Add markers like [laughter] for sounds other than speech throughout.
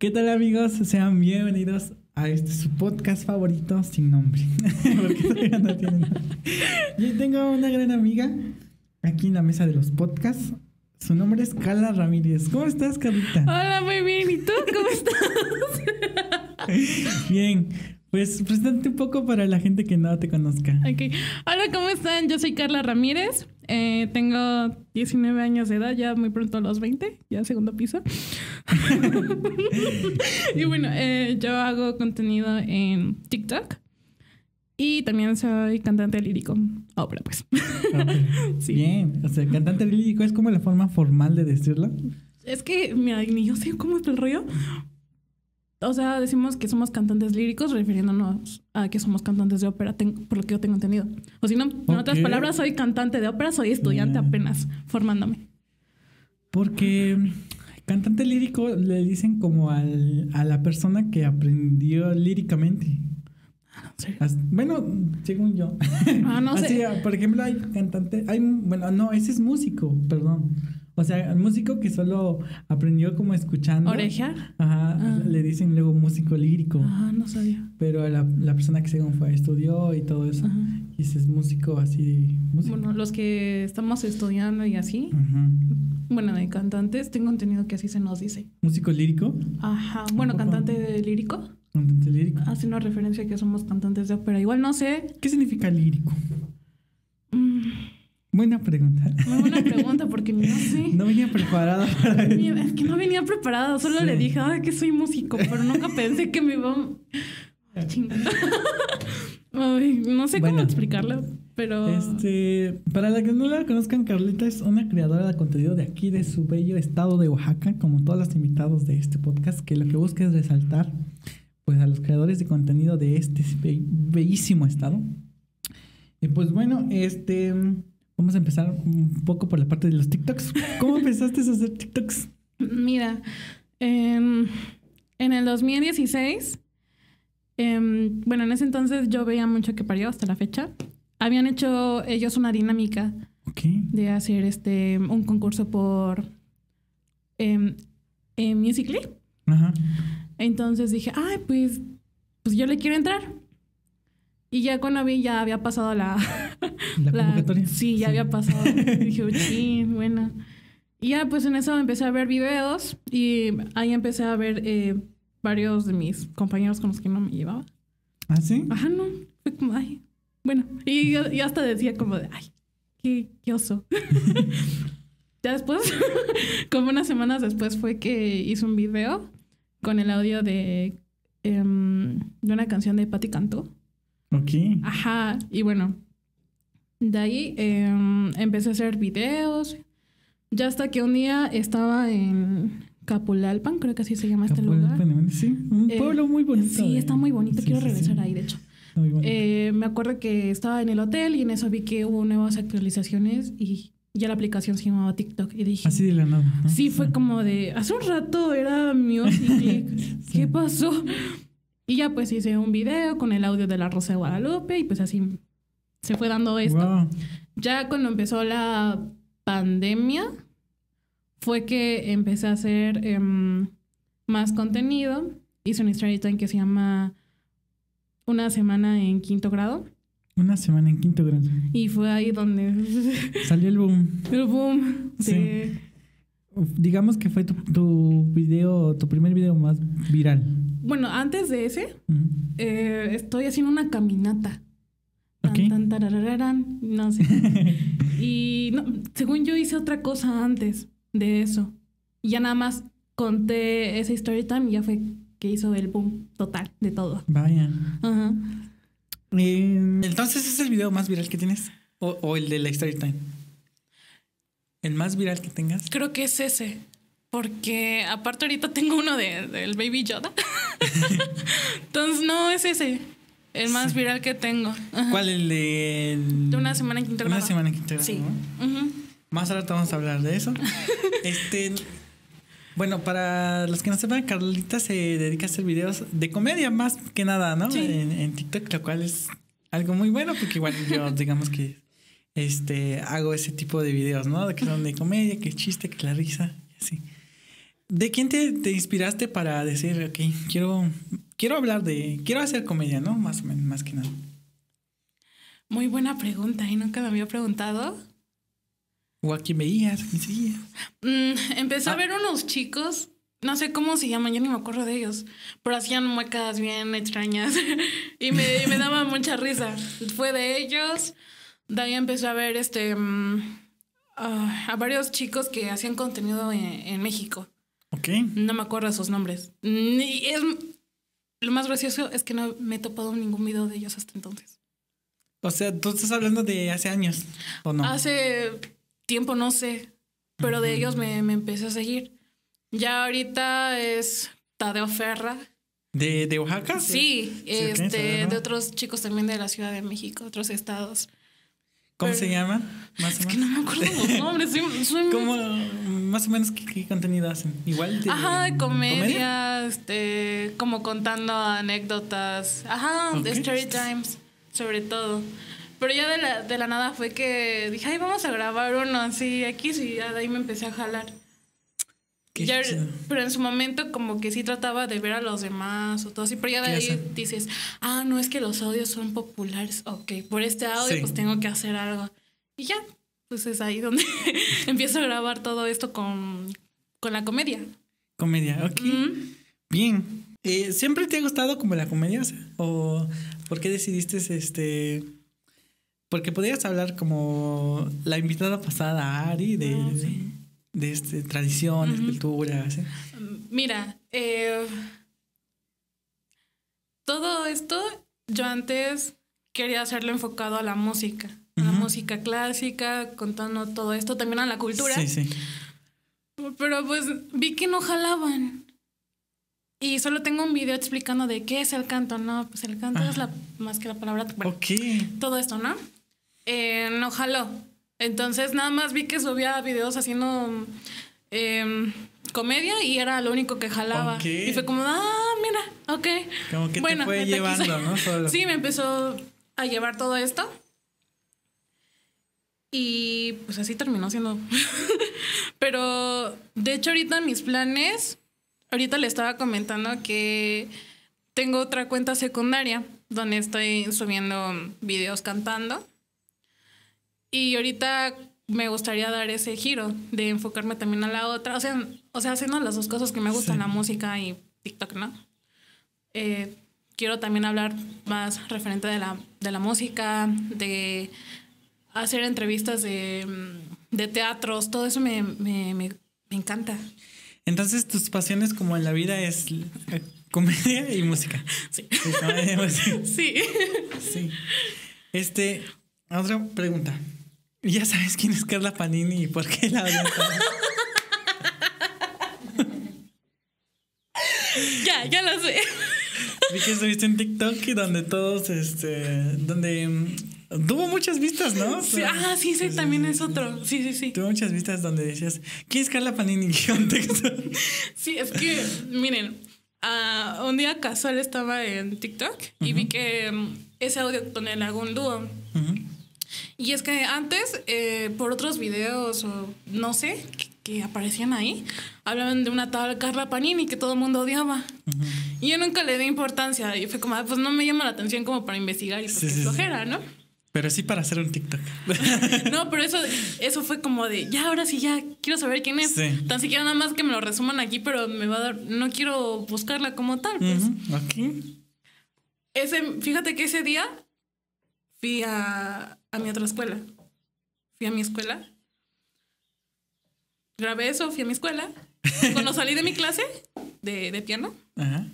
¿Qué tal amigos? Sean bienvenidos a este su podcast favorito sin nombre. [laughs] Porque todavía no tiene nombre. Yo tengo una gran amiga aquí en la mesa de los podcasts. Su nombre es Carla Ramírez. ¿Cómo estás, Carlita? Hola, muy bien. ¿Y tú cómo estás? [laughs] Bien. Pues preséntate un poco para la gente que no te conozca. Ok. Hola, ¿cómo están? Yo soy Carla Ramírez. Eh, tengo 19 años de edad, ya muy pronto a los 20, ya segundo piso. [laughs] y bueno, eh, yo hago contenido en TikTok. Y también soy cantante lírico. Ópera, pues. [laughs] sí. Bien. O sea, cantante lírico es como la forma formal de decirlo. Es que, mira, ni yo sé cómo es el rollo. O sea, decimos que somos cantantes líricos refiriéndonos a que somos cantantes de ópera, por lo que yo tengo entendido. O si no, en otras palabras, soy cantante de ópera, soy estudiante apenas formándome. Porque cantante lírico le dicen como al, a la persona que aprendió líricamente. Bueno, según yo. Ah, no [laughs] sé. por ejemplo, hay cantante, hay, bueno, no, ese es músico, perdón. O sea, el músico que solo aprendió como escuchando. ¿Orejear? Ajá, ah. le dicen luego músico lírico. Ah, no sabía. Pero la, la persona que según fue, estudió y todo eso, y es músico así. Músico. Bueno, los que estamos estudiando y así, bueno, de cantantes, tengo entendido que así se nos dice. ¿Músico lírico? Ajá, bueno, cantante lírico. Cantante lírico. Hace una referencia a que somos cantantes de ópera. Igual no sé. ¿Qué significa lírico? Mm. Buena pregunta. Muy buena pregunta porque no sé. No venía preparada para eso. Es que no venía preparada, solo le dije, ay, que soy músico, pero nunca pensé que me iba a... [laughs] Ay, no sé cómo explicarlo, pero... Este, para la que no la conozcan, Carlita es una creadora de contenido de aquí, de su bello estado de Oaxaca, como todos los invitados de este podcast, que lo que busca es resaltar pues a los creadores de contenido de este bellísimo estado. Y pues bueno, este... Vamos a empezar un poco por la parte de los TikToks. ¿Cómo empezaste a hacer TikToks? Mira, em, en el 2016, em, bueno, en ese entonces yo veía mucho que parió hasta la fecha. Habían hecho ellos una dinámica de hacer este un concurso por eh, Musical.ly. Ajá. Entonces dije, ay, pues, pues yo le quiero entrar. Y ya cuando vi, ya había pasado la... [laughs] ¿La, convocatoria? Sí, ya había pasado. [laughs] dije, sí, bueno. Y ya pues en eso empecé a ver videos y ahí empecé a ver eh, varios de mis compañeros con los que no me llevaba. ¿Ah, sí? Ajá, no. Fue como, ay. Bueno, y yo, hasta decía como de, ay, qué, qué oso. [laughs] ya después, como unas semanas después, fue que hice un video con el audio de, em, de una canción de Patti Cantó. Ok. Ajá, y bueno, de ahí em, empecé a hacer videos. Ya hasta que un día estaba en Capulalpan, creo que así se llama este lugar. Sí, un eh, pueblo muy bonito. Sí, está muy bonito. Quiero regresar ahí, de hecho. Eh, me acuerdo que estaba en el hotel y en eso vi que hubo nuevas actualizaciones y ya la aplicación se llamaba TikTok. Y dije. Así de la nada. Sí, fue como de. Hace un rato era Music. [laughs] ¿Qué pasó? Y ya pues hice un video con el audio de la Rosa de Guadalupe y pues así se fue dando esto. Ya cuando empezó la pandemia fue que empecé a hacer em, más contenido. Hice una story time que se llama Una semana en quinto grado. Una semana en quinto grado. Y fue ahí donde [laughs] salió el boom. El boom. Sí. Digamos que fue tu, tu video, tu primer video más viral. Bueno, antes de ese, eh, estoy haciendo una caminata. no sé. [laughs] y no, según yo hice otra cosa antes de eso. Y ya nada más conté esa story time y ya fue que hizo el boom total de todo. Vaya. Ajá. Eh, entonces, ¿es el video más viral que tienes? ¿O, ¿O, el de la story time? ¿El más viral que tengas? Creo que es ese. Porque aparte ahorita tengo uno de, del Baby Yoda. [laughs] Entonces no es ese. El más viral que tengo. ¿Cuál? El de... de una semana en quinto Una semana en quinto Sí. Más ahora vamos a hablar de eso. [laughs] este... Bueno, para los que no sepan, Carlita se dedica a hacer videos de comedia más que nada, ¿no? Sí. En, en, TikTok, lo cual es algo muy bueno porque igual yo [laughs] digamos que este hago ese tipo de videos, ¿no? De que son de comedia, que chiste, que la risa, y así. ¿De quién te, te, inspiraste para decir, ok, quiero, quiero hablar de, quiero hacer comedia, ¿no? Más o menos, más que nada. Muy buena pregunta y nunca me había preguntado. ¿O a quién veías? ¿Quién seguías? Mm, empecé a ver unos chicos, no sé cómo se llaman, yo ni me acuerdo de ellos, pero hacían muecas bien extrañas [laughs] y me, me daba mucha risa. Fue de ellos. De ahí empecé a ver este mm, a varios chicos que hacían contenido en, en México. Ok. No me acuerdo de sus nombres. Ni es, lo más gracioso es que no me he topado ningún video de ellos hasta entonces. O sea, tú estás hablando de hace años, ¿o no? Hace tiempo, no sé. Pero de ellos me, me, empecé a seguir. Ya ahorita es Tadeo Ferra. ¿De, de Oaxaca? Sí, sí este, okay, de otros chicos también de la Ciudad de México, otros estados. ¿Cómo Pero, se llama? Más es que no me acuerdo los [laughs] nombres. Soy, soy... ¿Cómo, más o menos qué, qué, contenido hacen? Igual de Ajá, de comedia, comedia, este, como contando anécdotas. Ajá, okay. de story times, sobre todo. Pero ya de la, de la nada fue que dije, ay, vamos a grabar uno así aquí, y ya de ahí me empecé a jalar. Ya, pero en su momento como que sí trataba de ver a los demás o todo así, pero ya de ahí hacen? dices, ah, no es que los audios son populares, ok, por este audio sí. pues tengo que hacer algo. Y ya, pues es ahí donde [laughs] empiezo a grabar todo esto con, con la comedia. Comedia, ok. Mm. Bien. Eh, ¿Siempre te ha gustado como la comedia? ¿O por qué decidiste este... Porque podrías hablar como la invitada pasada, Ari, de... Ah, de sí de este, tradiciones, uh -huh. cultura. ¿sí? Mira, eh, todo esto yo antes quería hacerlo enfocado a la música, a uh -huh. la música clásica, contando todo esto, también a la cultura. Sí, sí. Pero pues vi que no jalaban. Y solo tengo un video explicando de qué es el canto, ¿no? Pues el canto Ajá. es la, más que la palabra. Bueno, okay. Todo esto, ¿no? Eh, no jaló. Entonces nada más vi que subía videos haciendo eh, comedia y era lo único que jalaba. Okay. Y fue como, ah, mira, ok. Como que bueno, te fue llevando, ¿no? Solo. Sí, me empezó a llevar todo esto. Y pues así terminó siendo. [laughs] Pero de hecho ahorita mis planes, ahorita le estaba comentando que tengo otra cuenta secundaria donde estoy subiendo videos cantando. Y ahorita me gustaría dar ese giro de enfocarme también a la otra. O sea, o sea haciendo las dos cosas que me gustan, sí. la música y TikTok, ¿no? Eh, quiero también hablar más referente de la, de la música, de hacer entrevistas de, de teatros, todo eso me, me, me, me encanta. Entonces, tus pasiones como en la vida es comedia y música. Sí. Sí. [laughs] Sí. sí. Este, otra pregunta. Ya sabes quién es Carla Panini y por qué la [laughs] ya, ya lo sé. [laughs] Vi que estuviste en TikTok y donde todos, este, donde um, tuvo muchas vistas, ¿no? Sí, ah, sí, sí, sí también es otro. Sí, sí, sí. Tuvo muchas vistas donde decías, ¿quién es Carla Panini? Sí, es que, miren, uh, un día casual estaba en TikTok uh -huh. y vi que um, ese audio le hago un dúo. Uh -huh. Y es que antes, eh, por otros videos o no sé, que, aparecían ahí, hablaban de una tal Carla Panini que todo el mundo odiaba. Uh -huh. Y yo nunca le di importancia. Y fue como, ah, pues no me llama la atención como para investigar y pues sí, sí, flojera, sí. ¿no? Pero sí para hacer un TikTok. [laughs] no, pero eso, eso fue como de, ya, ahora sí, ya, quiero saber quién es. Tan siquiera nada más que me lo resuman aquí, pero me va a dar, no quiero buscarla como tal. Pues. Uh -huh. okay. Ese, fíjate que ese día fui a, a mi otra escuela. Fui a mi escuela. Grabé eso, fui a mi escuela. [laughs] Cuando salí de mi clase de, de piano, Ajá.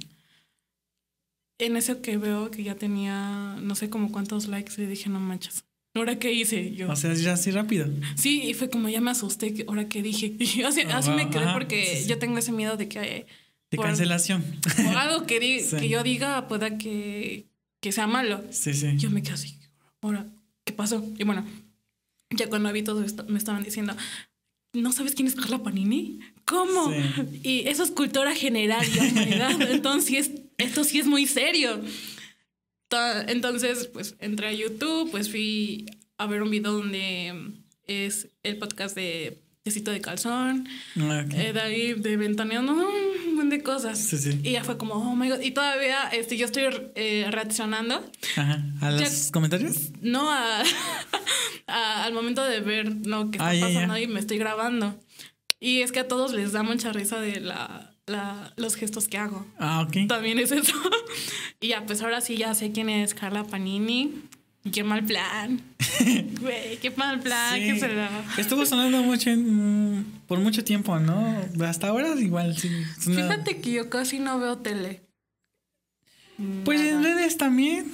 en eso que veo que ya tenía no sé como cuántos likes, le dije, no manches. ¿Ahora qué hice? Yo. O sea, ya así rápido. Sí, y fue como ya me asusté. ¿Ahora qué dije? [laughs] Y así, oh, así me quedé porque sí, sí. yo tengo ese miedo de que. Eh, de por, cancelación. Por algo que, di, [laughs] sí. que yo diga pueda que, que sea malo. Sí, sí. Yo me quedé así. Ahora, ¿qué pasó? Y bueno, ya cuando vi todo esto, me estaban diciendo, ¿no sabes quién es Carla Panini? ¿Cómo? Sí. Y eso es cultura general de humanidad. [laughs] Entonces, esto sí es muy serio. Entonces, pues entré a YouTube, pues fui a ver un video donde es el podcast de tecito de calzón, Ah, ok. eh, David de ventaneando, un montón de cosas. Sí, sí. Y ya fue como, oh my god. Y todavía este, yo estoy eh, reaccionando, Ajá. ¿A los comentarios? no a, [laughs] a- al momento de ver lo que está Ah, ya, ya. pasando y me estoy grabando. Y es que a todos les da mucha risa de la, la- los gestos que hago. Ah, ok. También es eso. [laughs] y ya, pues ahora sí ya sé quién es Carla Panini. Y Qué mal plan. [laughs] Güey, qué mal plan. Sí. ¿Qué será? Estuvo sonando mucho en- por mucho tiempo, ¿no? Hasta ahora igual, sí. Fíjate que yo casi no veo tele. Pues en redes también.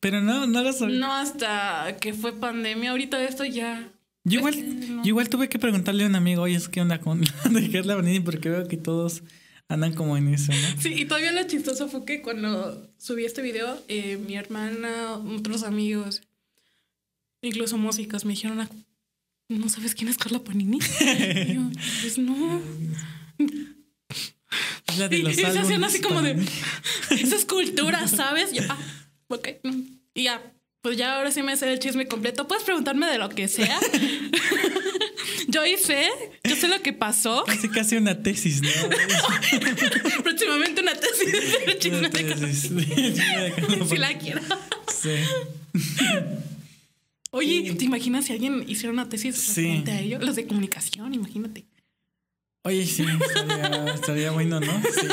Pero no, no lo soy. No hasta que fue pandemia. Ahorita esto ya. Yo igual, no. yo igual tuve que preguntarle a un amigo, oye, ¿qué onda con [laughs] la de Carla Vanini? Porque veo que todos andan como en eso, ¿no? Sí, y todavía lo chistoso fue que cuando subí este video, eh, mi hermana, otros amigos, incluso músicos, me dijeron, "Ah, ¿no sabes quién es Carla Panini? [laughs] Y yo, pues no. La de Y los se hacían así como de, Panini. esa escultura, ¿sabes? Yo, ah, ok. Y ya, pues ya ahora sí me sé el chisme completo. Puedes preguntarme de lo que sea. [laughs] yo hice, yo sé lo que pasó. Casi casi una tesis, ¿no? [laughs] Próximamente una tesis de chisme Una de Carla tesis. Chisme de Carla Si la quiero. Sí. Oye, ¿te imaginas si alguien hiciera una tesis Sí. referente a ello? Los de comunicación, imagínate. Oye, sí, estaría, estaría bueno, ¿no? Sí.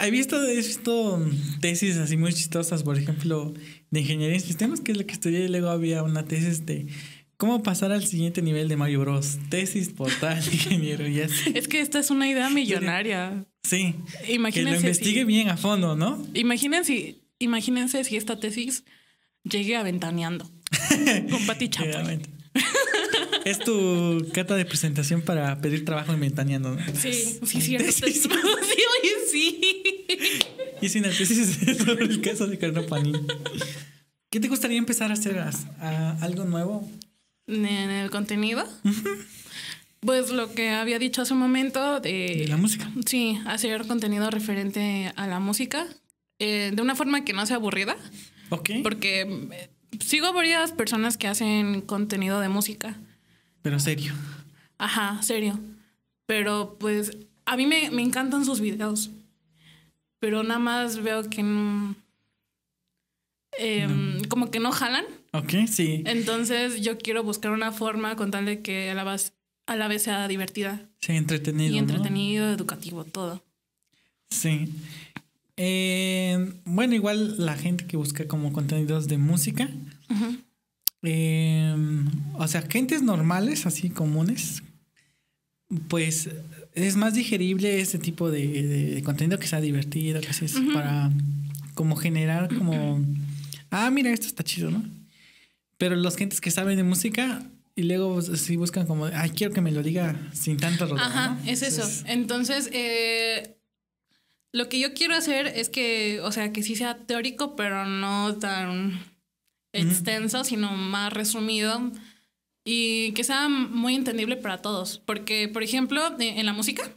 He visto, he visto tesis así muy chistosas, por ejemplo, de ingeniería en sistemas, que es lo que estudié, y luego había una tesis de cómo pasar al siguiente nivel de Mario Bros. Tesis por tal [laughs] ingeniero y así. Es que esta es una idea millonaria. Sí. Que lo Imagínense investigue si, bien a fondo, ¿no? imagínense, imagínense si esta tesis llegue aventaneando [laughs] con Pati Chapoy. Es tu carta de presentación para pedir trabajo en Ventaneando, ¿no? Sí, sí, cierto. Tesis. Sí, oye, [laughs] sí. Hice una tesis sobre el caso de Carlo Panini. ¿Qué te gustaría empezar a hacer? ¿A- a ¿Algo nuevo? En el contenido, pues lo que había dicho hace un momento De de, la música. sí, hacer contenido referente a la música eh, de una forma que no sea aburrida. Ok. Porque eh, sigo varias personas que hacen contenido de música. Pero serio. Ajá, serio. Pero pues a mí me, me encantan sus videos. Pero nada más veo que no- em, como que no jalan. Ok, sí. Entonces yo quiero buscar una forma con tal de que a la vez, a la vez sea divertida Sí, entretenido. y ¿no? entretenido, educativo, todo. Sí. Eh, bueno, igual la gente que busca como contenidos de música. Ujú. eh, o sea, gentes normales, así comunes. Pues es más digerible este tipo de, de- de contenido que sea divertido, que sea Ujú. para como generar como, ah, mira, esto está chido, ¿no? Pero los gentes que saben de música y luego sí buscan como, ay, quiero que me lo diga sin tanto rodeo, Ajá, ¿no? es eso. Entonces, Entonces, eh, lo que yo quiero hacer es que, o sea, que sí sea teórico, pero no tan extenso, sino más resumido y que sea muy entendible para todos. Porque, por ejemplo, en la música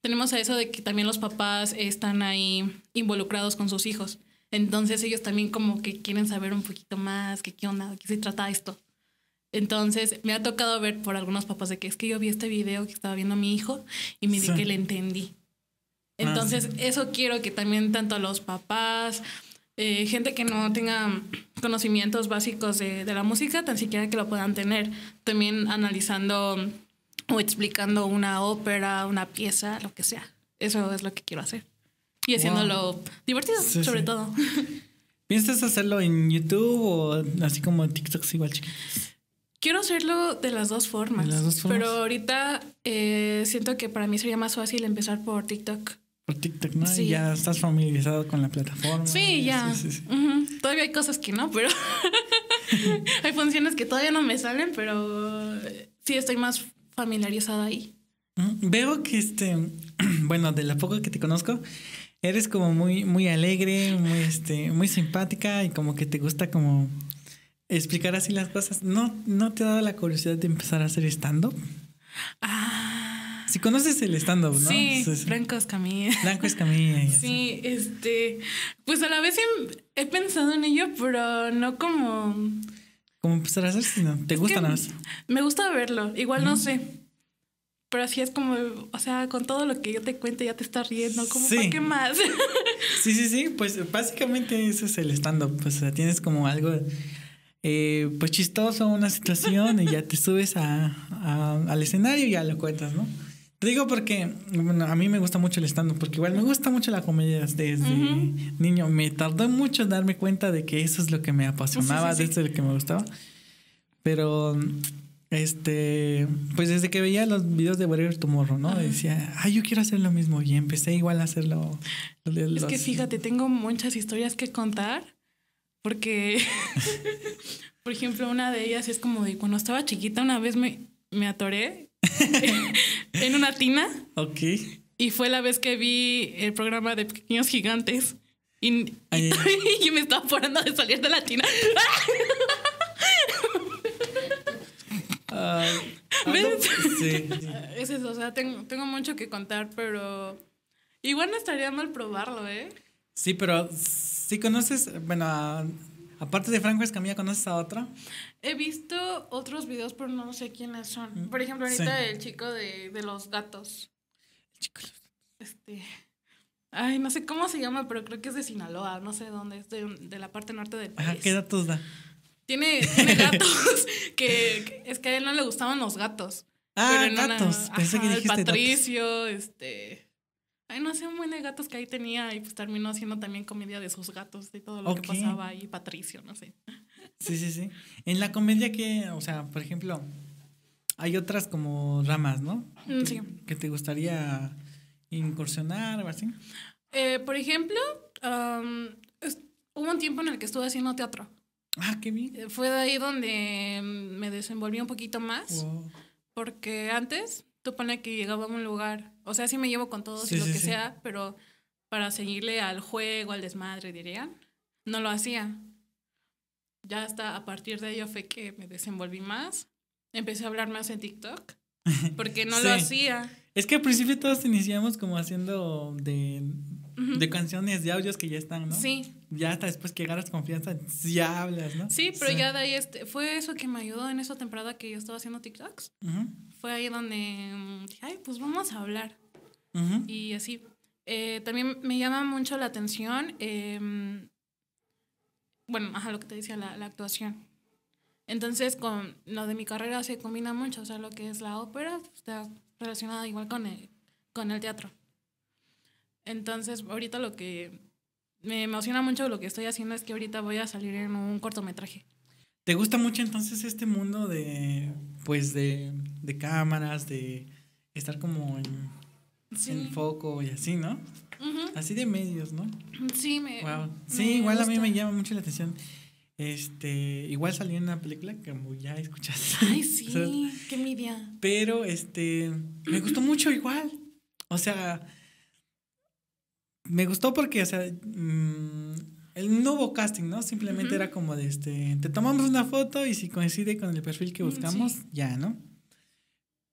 tenemos a eso de que también los papás están ahí involucrados con sus hijos. Entonces ellos también como que quieren saber un poquito más, que qué onda, de qué se trata esto. Entonces me ha tocado ver por algunos papás de que es que yo vi este video que estaba viendo mi hijo y me di Sí. que le entendí. Ah, Entonces eso quiero que también tanto los papás, eh, gente que no tenga conocimientos básicos de, de la música, tan siquiera que lo puedan tener, también analizando o explicando una ópera, una pieza, lo que sea. Eso es lo que quiero hacer. Y haciéndolo divertido, Sí, sobre sí. todo. [laughs] ¿Piensas hacerlo en YouTube o así como en TikTok igual? Quiero hacerlo de las dos formas. De las dos formas. Pero ahorita eh, siento que para mí sería más fácil empezar por TikTok. Por TikTok, ¿no? Sí. Y ya estás familiarizado con la plataforma. Sí, ya. Sí, sí. Todavía hay cosas que no, pero [laughs] hay funciones que todavía no me salen, pero sí estoy más familiarizada ahí. Veo que este, [clears throat] bueno, de la poco que te conozco, eres como muy, muy alegre, muy, este, muy simpática y como que te gusta como explicar así las cosas. ¿No, no te ha dado la curiosidad de empezar a hacer stand-up? Ah, Si conoces el stand-up, ¿no? sí, Sí, sí. Franco Escamilla. Blanco Escamilla. Sí, este, pues a la vez he, he pensado en ello, pero no como ¿Cómo empezar a hacer? Si no, ¿Te gusta nada más? Me gusta verlo, igual no sé. Pero así es como, o sea, con todo lo que yo te cuente ya te estás riendo, como, Sí. ¿para qué más? [laughs] Sí, sí, sí, pues básicamente eso es el stand-up. Pues o sea, tienes como algo, eh, pues chistoso, una situación y ya te subes a, a- al escenario y ya lo cuentas, ¿no? Te digo porque, bueno, a mí me gusta mucho el stand-up, porque igual me gusta mucho la comedia desde niño. Me tardó mucho en darme cuenta de que eso es lo que me apasionaba, Sí, sí, sí. desde lo que me gustaba. Pero, este, pues desde que veía los videos de Whatever Tomorrow, ¿no? Ajá. Decía, ay, yo quiero hacer lo mismo. Y empecé igual a hacerlo. Es que fíjate, tengo muchas historias que contar porque, [laughs] por ejemplo, una de ellas es como de cuando estaba chiquita, una vez me, me atoré [laughs] en una tina Ok. y fue la vez que vi el programa de Pequeños Gigantes y, Ay. [laughs] y me estaba parando de salir de la tina. Ah, ¿Ves? sí, sí. [laughs] Es eso, o sea, tengo, tengo mucho que contar, pero igual no estaría mal probarlo, ¿eh? Sí, pero si conoces, bueno, aparte de Franco Escamilla, ¿conoces a otra? He visto otros videos, pero no sé quiénes son. Mm, Por ejemplo, ahorita sí. el chico de, de los gatos. Chicos. Este. Ay, no sé cómo se llama, pero creo que es de Sinaloa, no sé dónde, es de, de la parte norte del país. Ajá, ¿qué datos da? Tiene, tiene gatos, [laughs] que, que- es que a él no le gustaban los gatos. Ah, Pero en una- gatos. Pensé que dijiste el. Patricio, este. Ay, no sé, un buen de gatos que ahí tenía y pues terminó haciendo también comedia de sus gatos y todo lo que pasaba ahí, Patricio, no sé. Sí, sí, sí. En la comedia que, o sea, por ejemplo, hay otras como ramas, ¿no? Mm, Que- sí. Que te gustaría incursionar o así. Eh, por ejemplo, es- hubo un tiempo en el que estuve haciendo teatro. Ah, qué bien. Eh, Fue de ahí donde mm, me desenvolví un poquito más, Wow. porque antes tú pones que llegaba a un lugar, o sea, sí me llevo con todos Sí, y lo sí, que sí. sea, pero para seguirle al juego, al desmadre, dirían, no lo hacía. Ya hasta a partir de ello fue que me desenvolví más, empecé a hablar más en TikTok, porque no [laughs] lo hacía. Es que al principio todos iniciamos como haciendo de, De canciones, de audios que ya están, ¿no? Sí, Ya hasta después que agarras confianza, ya hablas, ¿no? Sí, pero ya de ahí este, fue eso que me ayudó en esa temporada que yo estaba haciendo TikToks. Fue ahí donde mm, dije, ay, pues vamos a hablar. Y así. Eh, también me llama mucho la atención, em, bueno, ajá, lo que te decía, la, la actuación. Entonces, con lo de mi carrera se combina mucho, o sea, lo que es la ópera pues, está relacionada igual con el, con el teatro. Entonces, ahorita lo que me emociona mucho lo que estoy haciendo es que ahorita voy a salir en un cortometraje. ¿Te gusta mucho entonces este mundo de, pues, de, de cámaras, de estar como en, en foco y así, ¿no? Así de medios, ¿no? Sí, me. Wow. me Sí, igual a mí me llama mucho la atención. Este, igual salió en una película que como ya escuchaste. Ay, [laughs] O sea, sí, qué envidia. pero este, me gustó mucho igual. O sea, me gustó porque, o sea, mm, el no hubo casting, ¿no? Simplemente era como de este, te tomamos una foto y si coincide con el perfil que Mm, buscamos, sí. ya, ¿no?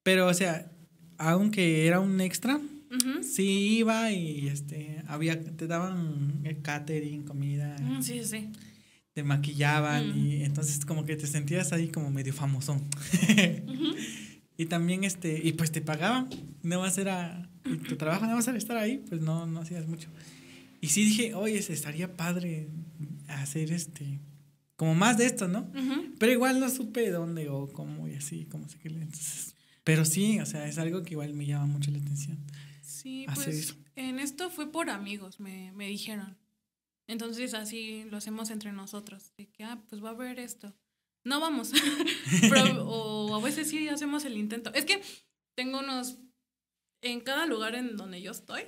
Pero, o sea, aunque era un extra, Ujú. sí iba y este, había, te daban catering, comida, Mm, Sí, sí, te maquillaban Mm. y entonces como que te sentías ahí como medio famosón. Ujú. [laughs] Y también este, y pues te pagaban, no más era, y tu trabajo nada más era estar ahí, pues no, no hacías mucho. Y sí dije, oye, se estaría padre hacer este, como más de esto, ¿no? Ujú. Pero igual no supe dónde o cómo y así, como sé que entonces. Pero sí, o sea, es algo que igual me llama mucho la atención. Sí, Hacer pues eso. en esto fue por amigos, me, me dijeron. Entonces así lo hacemos entre nosotros. De que, ah, pues va a haber esto. No vamos. [laughs] Pero- o a veces sí hacemos el intento. Es que tengo unos. En cada lugar en donde yo estoy,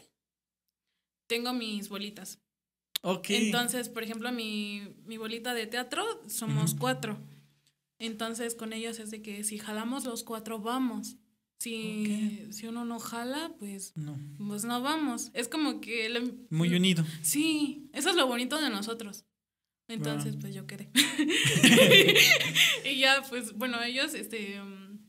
tengo mis bolitas. Ok. Entonces, por ejemplo, mi, mi bolita de teatro somos cuatro. Entonces, con ellos es de que si jalamos los cuatro, vamos. Si, si uno no jala, pues, no, pues no vamos. Es como que... le- muy unido. Sí, eso es lo bonito de nosotros. Entonces, Wow. pues yo quedé. [laughs] [laughs] y ya, pues, bueno, ellos, este, um,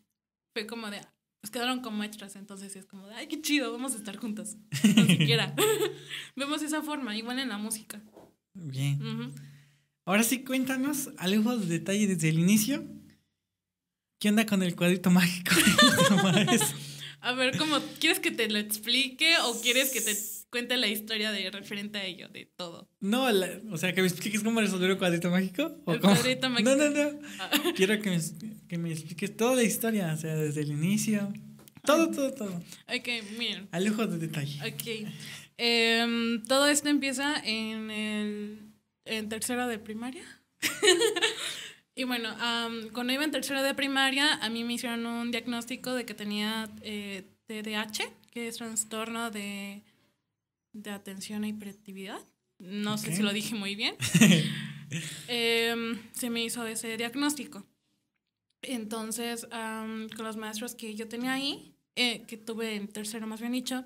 fue como de, pues quedaron como extras, entonces es como de, ay, qué chido, vamos a estar juntos. Ni [laughs] siquiera. [laughs] Vemos esa forma, igual en la música. Bien. Ahora sí, cuéntanos algo de detalle desde el inicio. ¿Qué onda con el cuadrito mágico? [laughs] A ver, ¿cómo quieres que te lo explique o quieres que te cuente la historia de referente a ello, de todo? No, la- o sea, que me expliques cómo resolver un cuadrito mágico. ¿o El cómo? cuadrito mágico. No, no, no. Ah. Quiero que me, que me expliques toda la historia, o sea, desde el inicio. Todo, todo, todo. Ok, miren. Al lujo de detalle. Ok. Em, todo esto empieza en el en tercero de primaria. [laughs] y bueno, am, cuando iba en tercero de primaria, a mí me hicieron un diagnóstico de que tenía eh, TDAH, que es trastorno de, de atención e hiperactividad. No sé si lo dije muy bien. [laughs] Em, se me hizo ese diagnóstico. Entonces, am, con los maestros que yo tenía ahí, eh, que tuve en tercero más bien dicho,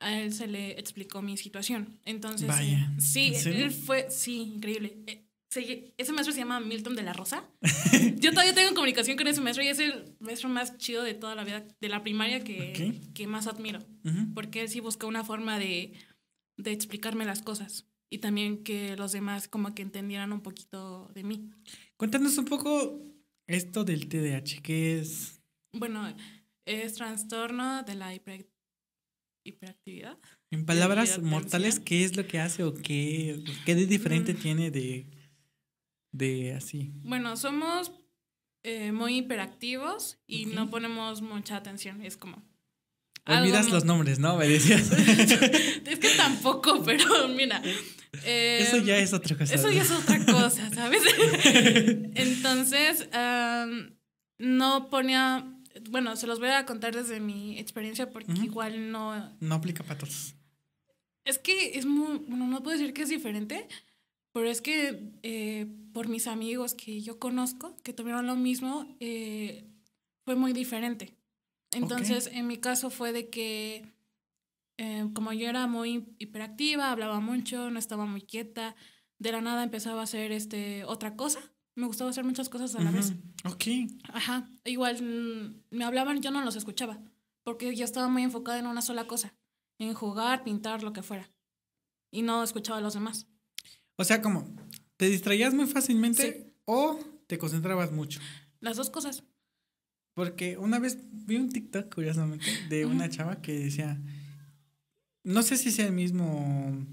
a él se le explicó mi situación. Entonces, Vaya, eh, sí, ¿en él fue, sí, increíble. Eh, se- ese maestro se llama Milton de la Rosa. [laughs] Yo todavía tengo comunicación con ese maestro y es el maestro más chido de toda la vida, de la primaria que, Ok. que más admiro. Ujú. Porque él sí busca una forma de, de explicarme las cosas y también que los demás como que entendieran un poquito de mí. Cuéntanos un poco esto del TDAH, ¿qué es? Bueno, es trastorno de la hiper- hiperactividad. En palabras mortales, ¿qué es lo que hace o qué, qué de diferente Mm. tiene de, de así? Bueno, somos eh, muy hiperactivos y no ponemos mucha atención. Es como... Olvidas no- los nombres, ¿no? Me decías. [laughs] Es que tampoco, pero mira. Eh, Eso ya es otra cosa. Eso ya es otra cosa, [laughs] ¿sabes? Entonces, no ponía. Bueno, se los voy a contar desde mi experiencia porque igual no. No aplica para todos. Es que es muy. Bueno, no puedo decir que es diferente, pero es que eh, por mis amigos que yo conozco, que tuvieron lo mismo, eh, fue muy diferente. Entonces, en mi caso fue de que, eh, como yo era muy hiperactiva, hablaba mucho, no estaba muy quieta, de la nada empezaba a hacer este, otra cosa. Me gustaba hacer muchas cosas a la vez. Ujú. Ok. Ajá. Igual mm, me hablaban, yo no los escuchaba, porque yo estaba muy enfocada en una sola cosa, en jugar, pintar, lo que fuera. Y no escuchaba a los demás. O sea, como, ¿te distraías muy fácilmente Sí. o te concentrabas mucho? Las dos cosas. Porque una vez vi un TikTok, curiosamente, de una chava que decía, no sé si sea el mismo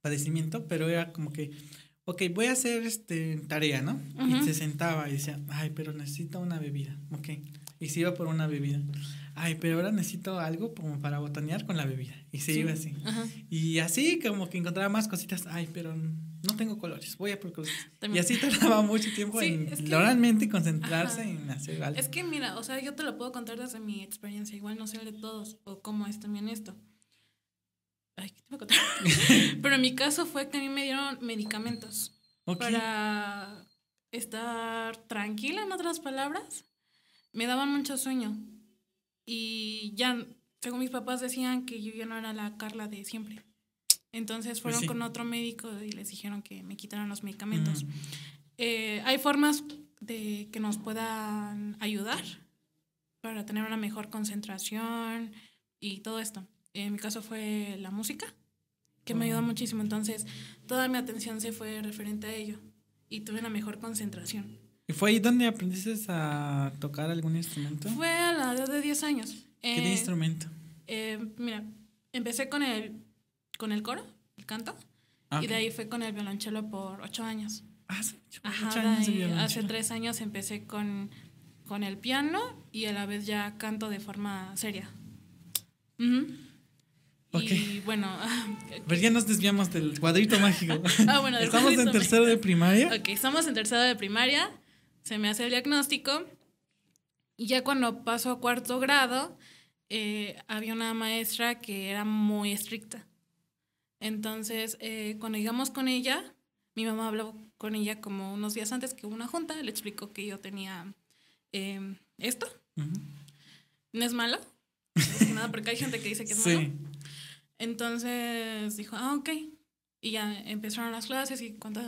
padecimiento, pero era como que, ok, voy a hacer este tarea, ¿no? Y se sentaba y decía, ay, pero necesito una bebida, ok. Y se iba por una bebida. Ay, pero ahora necesito algo como para botanear con la bebida. Y se Sí. iba así. Ajá. Y así como que encontraba más cositas, ay, pero no tengo colores, voy a por colores. Y así tardaba mucho tiempo Sí, en es que- realmente concentrarse Ajá. en hacer algo. Es que mira, o sea, yo te lo puedo contar desde mi experiencia, igual no sé de todos o cómo es también esto. Ay, ¿qué te voy a contar? [laughs] Pero en mi caso fue que a mí me dieron medicamentos para estar tranquila, en otras palabras. Me daban mucho sueño y ya, según mis papás decían que yo ya no era la Carla de siempre. Entonces fueron sí. con otro médico y les dijeron que me quitaran los medicamentos. Ujú. Eh, hay formas de que nos puedan ayudar para tener una mejor concentración y todo esto. En mi caso fue la música, que me ayudó muchísimo. Entonces, toda mi atención se fue referente a ello y tuve una mejor concentración. ¿Y fue ahí donde aprendiste a tocar algún instrumento? Fue a la edad de 10 años. ¿Qué Eh, instrumento? eh, mira, empecé con el, con el coro, el canto, Ah, y de ahí fue con el violonchelo por 8 años. Hace Ajá, ocho años de ahí, hace tres años empecé con, con el piano y a la vez ya canto de forma seria. Ujú. Ok. Y bueno, [laughs] Pero ya nos desviamos del cuadrito mágico. [laughs] Ah, bueno, del Estamos en tercero de primaria. ok, estamos en tercero de primaria, se me hace el diagnóstico y ya cuando paso a cuarto grado eh, había una maestra que era muy estricta. Entonces, eh, cuando llegamos con ella, mi mamá habló con ella como unos días antes que hubo una junta, le explicó que yo tenía eh, esto. No es malo, nada porque hay gente que dice que es malo. Entonces dijo, ah, ok. Y ya empezaron las clases y cuando...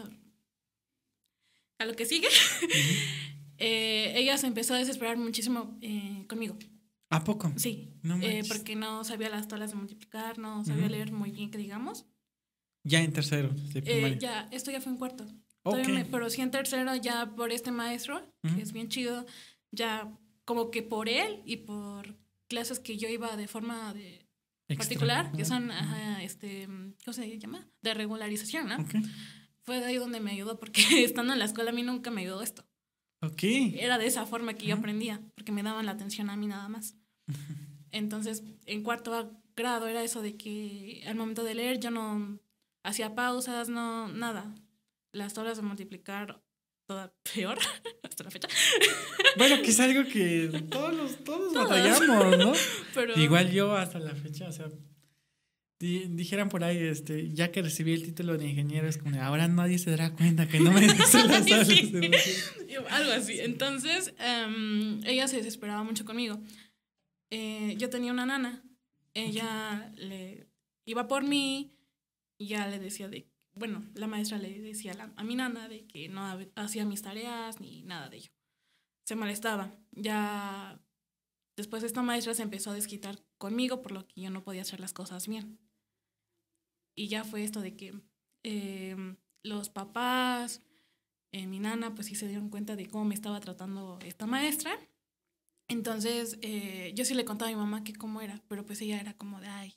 A lo que sigue, [laughs] eh, ella se empezó a desesperar muchísimo eh, conmigo. ¿A poco? Sí, No eh, porque no sabía las tablas de multiplicar, no sabía Ujú. leer muy bien, que digamos. Ya en tercero de Eh, ya, esto ya fue en cuarto. Ok. Todavía me- pero sí en tercero, ya por este maestro, Ujú. que es bien chido, ya como que por él y por clases que yo iba de forma de. Particular, que son, ajá, este, ¿cómo se llama? De regularización, ¿no? Ok. Fue de ahí donde me ayudó, porque [laughs] estando en la escuela a mí nunca me ayudó esto. Ok. Era de esa forma que yo aprendía, porque me daban la atención a mí nada más. [laughs] Entonces, en cuarto grado era eso de que al momento de leer yo no hacía pausas, no, nada. Las tablas de multiplicar, toda peor [laughs] hasta la fecha. Bueno, que es algo que todos los, todos Todos. batallamos, ¿no? Pero Igual yo hasta la fecha, o sea, di- dijeran por ahí, este, ya que recibí el título de ingeniero, es como, ahora nadie se dará cuenta que no me [laughs] Sí. tablas de multiplicar". Yo- Algo así. Entonces, em, ella se desesperaba mucho conmigo. Eh, yo tenía una nana. Ella le iba por mí y ya le decía de. Bueno, la maestra le decía a, la- a mi nana de que no hacía mis tareas ni nada de ello. Se molestaba. Ya después esta maestra se empezó a desquitar conmigo por lo que yo no podía hacer las cosas bien. Y ya fue esto de que em, los papás, eh, mi nana, pues sí se dieron cuenta de cómo me estaba tratando esta maestra. Entonces, eh, yo sí le contaba a mi mamá que cómo era, pero pues ella era como de, ay,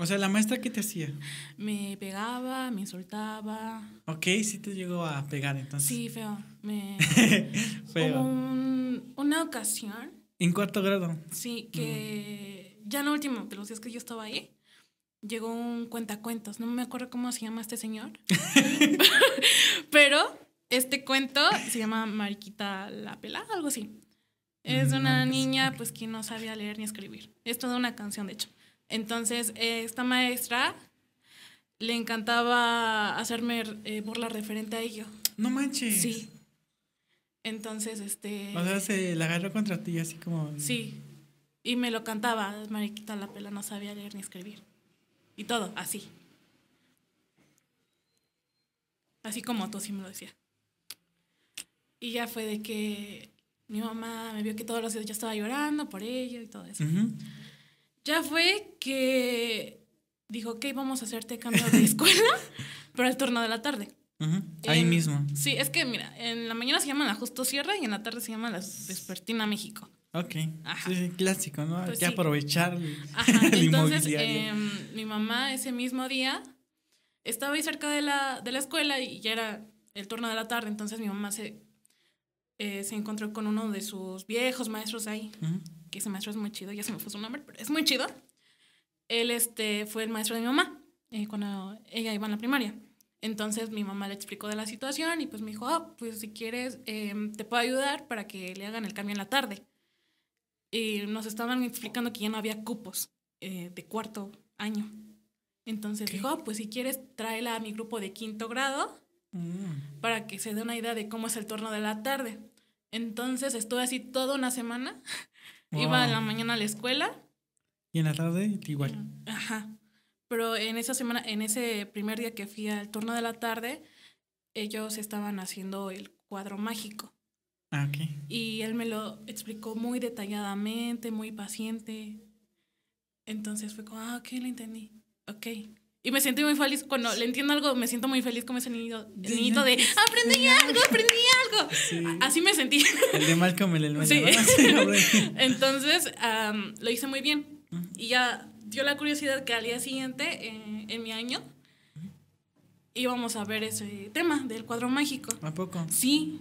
O sea, la maestra, ¿qué te hacía? me pegaba, me insultaba. Ok, sí te llegó a pegar entonces. Sí, feo. Me... [laughs] Feo. Un- una ocasión, En cuarto grado. sí, que ya en último de los días que yo estaba ahí, llegó un cuentacuentos. No me acuerdo cómo se llama este señor. [laughs] [laughs] Pero este cuento se llama Mariquita la Pela, algo así. Es de Mm, una no, pues, niña pues que no sabía leer ni escribir. Es toda una canción, de hecho. Entonces, eh, esta maestra le encantaba hacerme eh, burla referente a ello. No manches. Sí. Entonces, este... O sea, se la agarró contra ti así como. Sí. Y me lo cantaba, Mariquita la Pela no sabía leer ni escribir. Y todo, así. Así como tú sí me lo decía. Y ya fue de que mi mamá me vio que todos los días yo estaba llorando por ello y todo eso. Ujú. Ya fue que dijo, ok, vamos a hacerte cambio de [laughs] escuela, pero al turno de la tarde. Ujú. Ahí En- mismo. Sí, es que mira, en la mañana se llama la Justo Sierra y en la tarde se llama la Vespertina México. Ok. Ajá. Sí, clásico, ¿no? Hay Pues que sí. aprovechar el, Ajá, el [laughs] entonces em, mi mamá ese mismo día estaba ahí cerca de la, de la escuela y ya era el turno de la tarde, entonces mi mamá se, eh, se encontró con uno de sus viejos maestros ahí, Ujú. Que ese maestro es muy chido, ya se me fue su nombre, pero es muy chido. Él este, fue el maestro de mi mamá eh, cuando ella iba en la primaria. Entonces mi mamá le explicó de la situación y pues me dijo, ah, pues si quieres, em, te puedo ayudar para que le hagan el cambio en la tarde. Y nos estaban explicando que ya no había cupos eh, de cuarto año. Entonces ¿Qué? dijo, ah, pues si quieres, tráela a mi grupo de quinto grado Mm. para que se dé una idea de cómo es el turno de la tarde. Entonces estuve así toda una semana. Iba en la Wow. mañana a la escuela. Y en la tarde, igual. Ajá. Pero en esa semana, en ese primer día que fui al turno de la tarde, ellos estaban haciendo el cuadro mágico. Ah, ok. Y él me lo explicó muy detalladamente, muy paciente. Entonces fue como, ah, ok, lo entendí. Ok. Y me sentí muy feliz. Cuando le entiendo algo, me siento muy feliz como ese niño, el niñito de, aprendí algo, aprendí algo. Sí. Así me sentí. El de Malcolm el del Sí. [laughs] Entonces, am, lo hice muy bien. Y ya dio la curiosidad que al día siguiente, eh, en mi año, íbamos a ver ese tema del cuadro mágico. ¿A poco? Sí.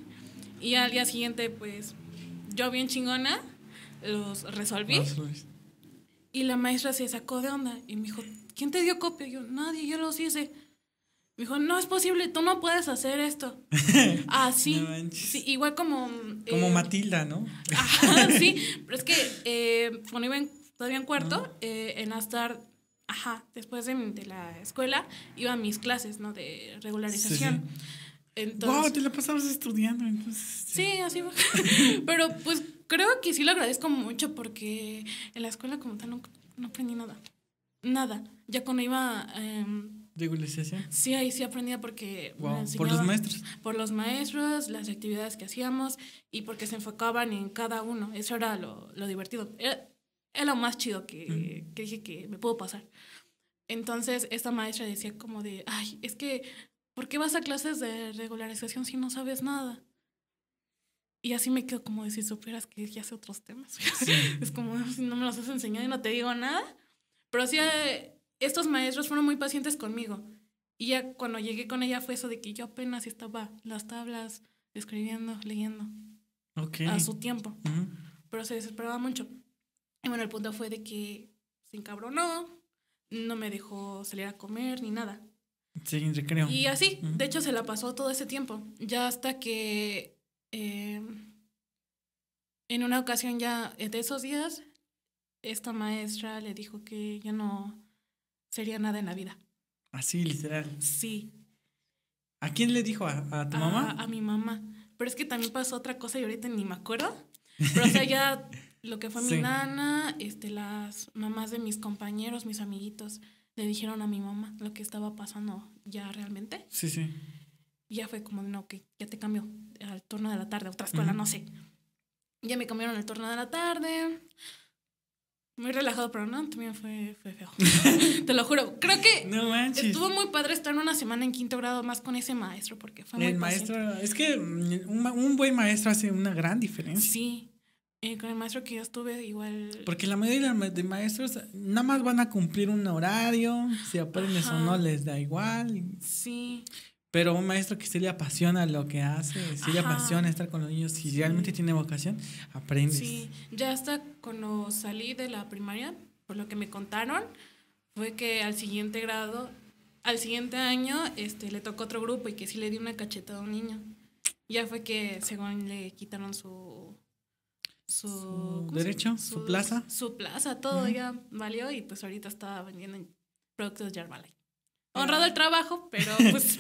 Y al día siguiente, pues, yo bien chingona, los resolví. Y la maestra se sacó de onda y me dijo, ¿quién te dio copia? Yo, nadie, yo los hice. Me dijo, no es posible, tú no puedes hacer esto. [laughs] ah, sí. No sí igual como... Como eh, Matilda, ¿no? [laughs] Ajá, sí, pero es que eh, cuando iba en- todavía en cuarto, eh, en las tardes, ajá, después de, de la escuela, iba a mis clases, ¿no? De regularización. wow, Entonces, te la pasabas estudiando, entonces. sí, así fue. [laughs] pero pues creo que sí lo agradezco mucho porque en la escuela como tal no, no aprendí nada. Nada. Ya cuando iba... em, Regularización. Sí, ahí sí aprendía porque me Wow. Por enseñaban- los maestros. por los maestros, las actividades que hacíamos y porque se enfocaban en cada uno. Eso era lo, lo divertido. Era, era lo más chido que, que dije que me pudo pasar. Entonces, esta maestra decía como de, ay, es que, ¿por qué vas a clases de regularización si no sabes nada? Y así me quedo como de si supieras que ya sé otros temas. [laughs] es como, si no me los has enseñado y no te digo nada. Pero sí, eh, estos maestros fueron muy pacientes conmigo. Y ya cuando llegué con ella fue eso de que yo apenas estaba las tablas, escribiendo, leyendo. A su tiempo. Pero se desesperaba mucho. Y bueno, el punto fue de que se encabronó, no me dejó salir a comer ni nada. Sí, recreo. Y así, de hecho, se la pasó todo ese tiempo. Ya hasta que em, en una ocasión ya de esos días, esta maestra le dijo que ya no sería nada en la vida. Así, literal. Sí. ¿A quién le dijo? ¿A, tu mamá? A mi mamá. Pero es que también pasó otra cosa y ahorita ni me acuerdo. Pero o sea, ya lo que fue mi [laughs] nana, este, las mamás de mis compañeros, mis amiguitos, le dijeron a mi mamá lo que estaba pasando ya realmente. Sí, sí. Y ya fue como, no, que ya te cambio al turno de la tarde, otra escuela, no sé. Ya me cambiaron el turno de la tarde. Muy relajado, pero no, también fue, fue feo. [laughs] Te lo juro. Creo que no estuvo muy padre estar una semana en quinto grado más con ese maestro, porque fue muy El maestro, es que un, un, buen maestro hace una gran diferencia. Sí. Eh, con el maestro que yo estuve, igual. Porque la mayoría de maestros nada más van a cumplir un horario, si aprendes o no les da igual. Sí. Pero un maestro que sí le apasiona lo que hace, si le apasiona estar con los niños, si realmente tiene vocación, aprendes. Sí, ya hasta cuando salí de la primaria, por lo que me contaron, fue que al siguiente grado, al siguiente año, este, le tocó otro grupo y que sí le dio una cachetada a un niño. Ya fue que según le quitaron su su, derecho, su, plaza. Su plaza, todo ya valió y pues ahorita está vendiendo productos de Herbalife. Honrado el trabajo, pero [laughs] pues,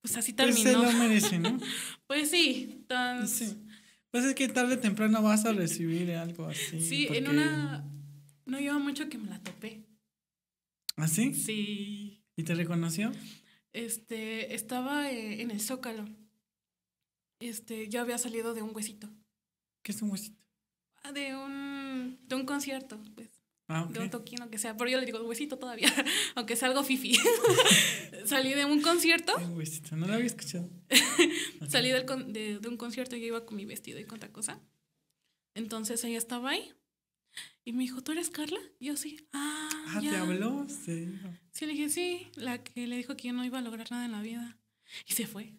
pues así terminó. Pues se lo merece, ¿no? [laughs] pues sí, sí. Pues es que tarde o temprano vas a recibir algo así. Sí, en una... No lleva mucho que me la topé. ¿Ah, sí? Sí. ¿Y te reconoció? Este, estaba eh, en el Zócalo. Este, yo había salido de un huesito. ¿Qué es un huesito? Ah, de un, de un concierto, pues. Ah, okay. De un toquino que sea. Pero yo le digo huesito todavía, [laughs] aunque sea algo fifi. [laughs] Salí de un concierto. Un huesito, no lo había escuchado. [laughs] Salí del de, de, un concierto y yo iba con mi vestido y con otra cosa. Entonces ella estaba ahí. Y me dijo, ¿tú eres Carla? Y yo sí. Ah, ah ¿te habló? Sí. Sí, le dije, sí. La que le dijo que yo no iba a lograr nada en la vida. Y se fue.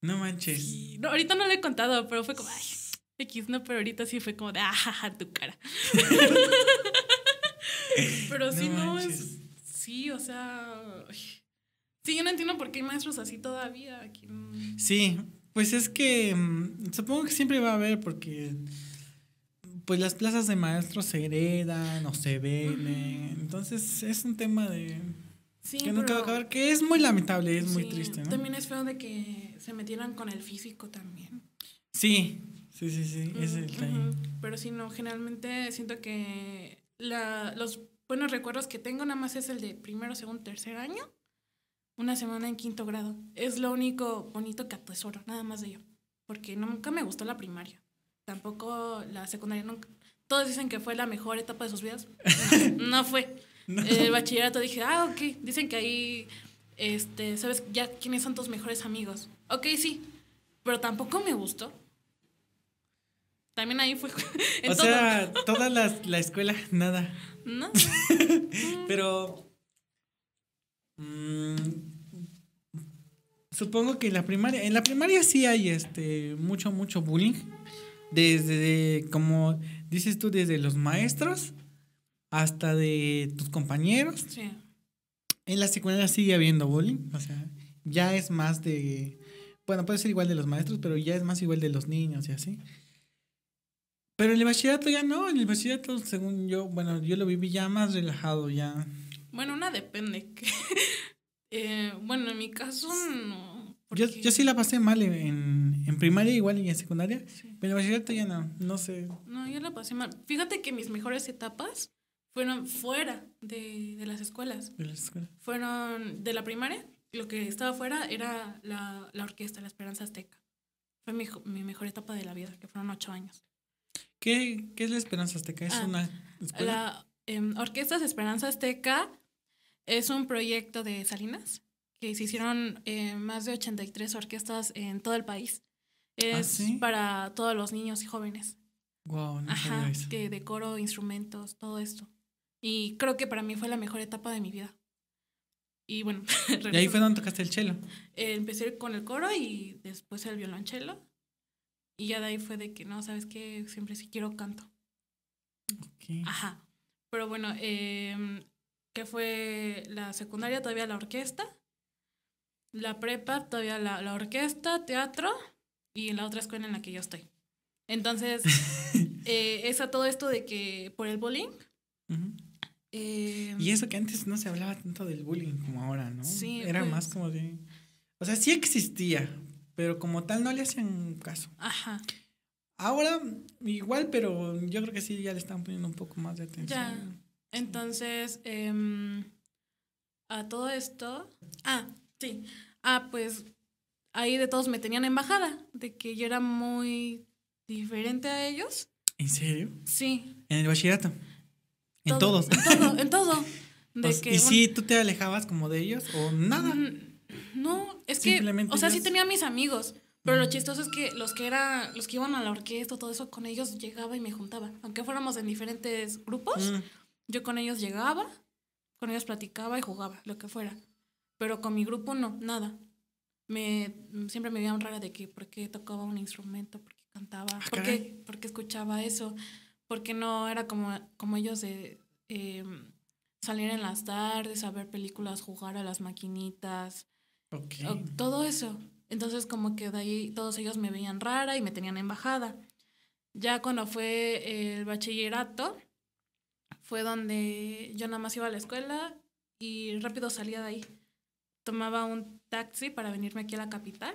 No manches. No, ahorita no le he contado, pero fue como, ay, X, no, pero ahorita sí fue como de, ah, tu cara. [laughs] pero sí, no, es. Sí, o sea. Sí, yo no entiendo por qué hay maestros así todavía. Aquí. Sí, pues es que mm, supongo que siempre va a haber porque pues las plazas de maestros se heredan o se venden. Entonces es un tema de sí, que nunca va a acabar, que es muy lamentable, es muy triste. ¿no? También es feo de que se metieran con el físico también. Sí, Sí, sí, sí, es el Pero sí, no, generalmente siento que la, los buenos recuerdos que tengo nada más es el de primero, segundo, tercer año. Una semana en quinto grado. Es lo único bonito que atesoro, nada más de ello. Porque nunca me gustó la primaria. Tampoco la secundaria, nunca. Todos dicen que fue la mejor etapa de sus vidas. [laughs] No, fue. El bachillerato dije, ah, ok. Dicen que ahí, este, ¿sabes ya quiénes son tus mejores amigos? Ok, sí. Pero tampoco me gustó. También ahí fue. [laughs] o sea, toda la, la, escuela, nada. No. [laughs] Pero. Mm, supongo que en la primaria. En la primaria sí hay este mucho, mucho bullying. Desde, como dices tú, desde los maestros hasta de tus compañeros. Sí. En la secundaria sigue habiendo bullying. O sea, ya es más de. Bueno, puede ser igual de los maestros, pero ya es más igual de los niños y así. Pero en el bachillerato ya no, en el bachillerato, según yo, bueno, yo lo viví ya más relajado, ya. Bueno, una depende. [laughs] eh, bueno, en mi caso no. Yo, yo sí la pasé mal en, en primaria igual y en secundaria, pero en el bachillerato ya no, no sé. No, yo la pasé mal. Fíjate que mis mejores etapas fueron fuera de, de las escuelas. De las escuelas. Fueron de la primaria, lo que estaba fuera era la, la orquesta, la Esperanza Azteca. Fue mi, mi mejor etapa de la vida, que fueron ocho años. ¿Qué, ¿Qué, es la Esperanza Azteca? ¿Es ah, una escuela? La eh, Orquestas Esperanza Azteca es un proyecto de Salinas que se hicieron eh, más de 83 orquestas en todo el país. Es sí? para todos los niños y jóvenes. Wow, no Ajá, sabía eso. que de coro, instrumentos, todo esto. Y creo que para mí fue la mejor etapa de mi vida. Y bueno, [laughs] Y ahí fue donde tocaste el cello. eh, empecé con el coro y después el violonchelo. Y ya de ahí fue de que, no, ¿sabes qué? Siempre sí quiero canto. Ok. Ajá. Pero bueno, eh, que fue la secundaria, todavía la orquesta. La prepa, todavía la, la orquesta, teatro. Y la otra escuela en la que yo estoy. Entonces, [laughs] eh, es a todo esto de que por el bullying. Eh, Y eso que antes no se hablaba tanto del bullying como ahora, ¿no? Sí, Era pues. más como de... O sea, sí existía, pero como tal no le hacían caso. Ajá. Ahora igual, pero yo creo que sí ya le están poniendo un poco más de atención. Ya. Entonces, em, a todo esto. Ah, sí. Ah, pues ahí de todos me tenían embajada, de que yo era muy diferente a ellos. ¿En serio? Sí. En el bachillerato. En todo, todos. En todo, en todo. [laughs] De que, ¿Y bueno, si tú te alejabas como de ellos o nada? No, es que, o sea, sí tenía mis amigos, pero lo chistoso es que los que era, los que iban a la orquesta, todo eso, con ellos llegaba y me juntaba. Aunque fuéramos en diferentes grupos, Mm, Yo con ellos llegaba, con ellos platicaba y jugaba, lo que fuera. Pero con mi grupo no, nada. Me, siempre me veían rara de que por qué tocaba un instrumento, por qué cantaba, Ah, por qué, por qué escuchaba eso, porque no era como, como ellos de eh, salir en las tardes, a ver películas, jugar a las maquinitas, ok. o- todo eso. Entonces como que de ahí todos ellos me veían rara y me tenían embajada. Ya cuando fue el bachillerato, fue donde yo nada más iba a la escuela y rápido salía de ahí. Tomaba un taxi para venirme aquí a la capital,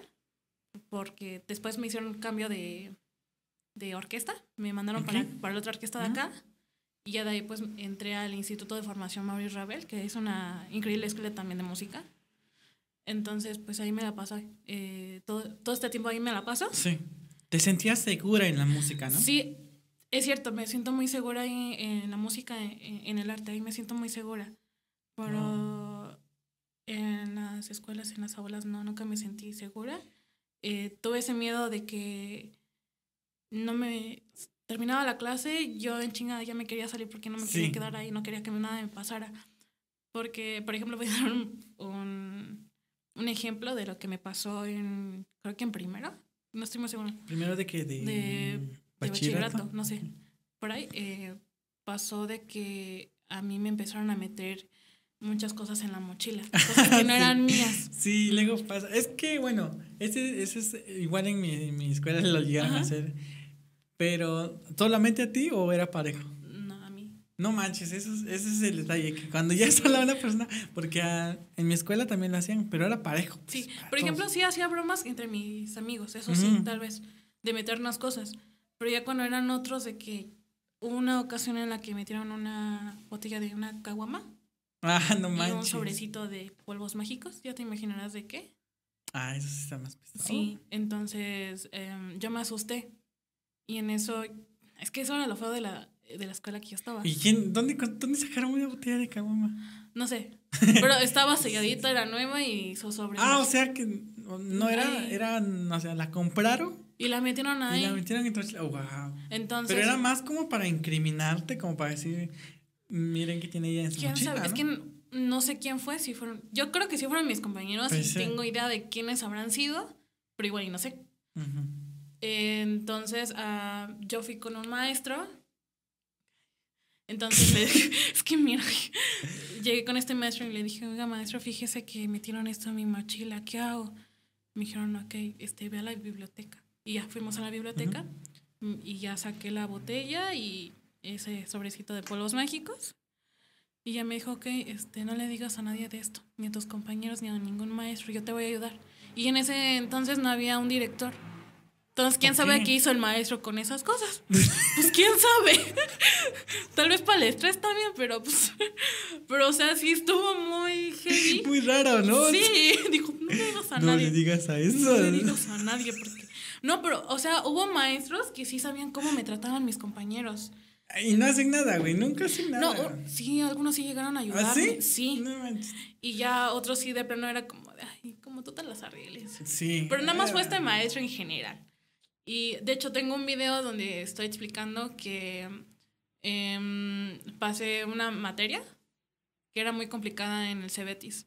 porque después me hicieron un cambio de, de orquesta, me mandaron para, para la otra orquesta de acá. Y ya de ahí pues entré al Instituto de Formación Maurice Ravel, que es una increíble escuela también de música. Entonces, pues ahí me la paso. eh, todo, todo este tiempo ahí me la paso. Sí. Te sentías segura en la música, ¿no? Sí, es cierto, me siento muy segura ahí en la música, en, en el arte, ahí me siento muy segura. Pero en las escuelas, en las aulas, no, nunca me sentí segura. Eh, tuve ese miedo de que no me terminaba la clase, yo en chingada ya me quería salir porque no me Sí. quería quedar ahí, no quería que nada me pasara. Porque, por ejemplo, [laughs] voy a dar un, un, un ejemplo de lo que me pasó en, creo que en primero, no estoy muy segura Primero de que de, De- de bachillerato, no sé. Por ahí eh, pasó de que a mí me empezaron a meter muchas cosas en la mochila, [laughs] cosas que no Sí. eran mías. Sí, luego pasa. Es que, bueno, ese, ese es igual en mi, en mi escuela lo llegaron a hacer. Pero, ¿solamente a ti o era parejo? No, manches, eso es- ese es el detalle. Que cuando ya es sola una persona, porque en mi escuela también lo hacían, pero era parejo. pues, Sí, por ejemplo, todos. sí hacía bromas entre mis amigos, eso sí, tal vez, de meternos cosas. Pero ya cuando eran otros, de que hubo una ocasión en la que metieron una botella de una caguama Ah, no y un manches. sobrecito de polvos mágicos, ya te imaginarás de qué. Ah, eso sí está más pesado. Sí, entonces em, yo me asusté. Y en eso, es que eso era lo feo de la, de la escuela que yo estaba. ¿Y quién, dónde, dónde sacaron una botella de caguama? No sé, [laughs] pero estaba selladita, era nueva y hizo sobre. Ah, o sea que no era, era, o sea, la compraron Y la metieron ahí. y la metieron entonces, oh, wow. Entonces, Pero era más como para incriminarte, como para decir, miren que tiene ella en su ¿quién mochila, sabe? Es que no sé quién fue, si fueron. Yo creo que sí fueron mis compañeros Pues y sí. tengo idea de quiénes habrán sido, pero igual y no sé. Entonces, ah, yo fui con un maestro. Entonces, le dije, [laughs] es que mira, [laughs] llegué con este maestro y le dije, oiga, maestro, fíjese que metieron esto en mi mochila, ¿qué hago? Me dijeron, ok, este, ve a la biblioteca. Y ya fuimos a la biblioteca y ya saqué la botella y ese sobrecito de polvos mágicos. Y ya me dijo, ok, este, no le digas a nadie de esto, ni a tus compañeros, ni a ningún maestro, yo te voy a ayudar. Y en ese entonces no había un director. Entonces, ¿quién sabe qué hizo el maestro con esas cosas? Pues, ¿quién sabe? [laughs] Tal vez para el estrés también, pero pues... [laughs] Pero, o sea, sí estuvo muy heavy. [laughs] Muy raro, ¿no? Sí, dijo, no le digas a No nadie. le digas a eso. No le digas a nadie porque... No, pero, o sea, hubo maestros que sí sabían cómo me trataban mis compañeros. Y no hacen nada, güey. Nunca hacen No, nada. o- sí, algunos sí llegaron a ¿Ah, ayudarme. sí? Sí. No. Y ya otros sí de plano era como de, ay, como tú te las arregles. Sí. Pero nada más fue Ah. este maestro en general. Y de hecho tengo un video donde estoy explicando que em, pasé una materia que era muy complicada en el Cebetis.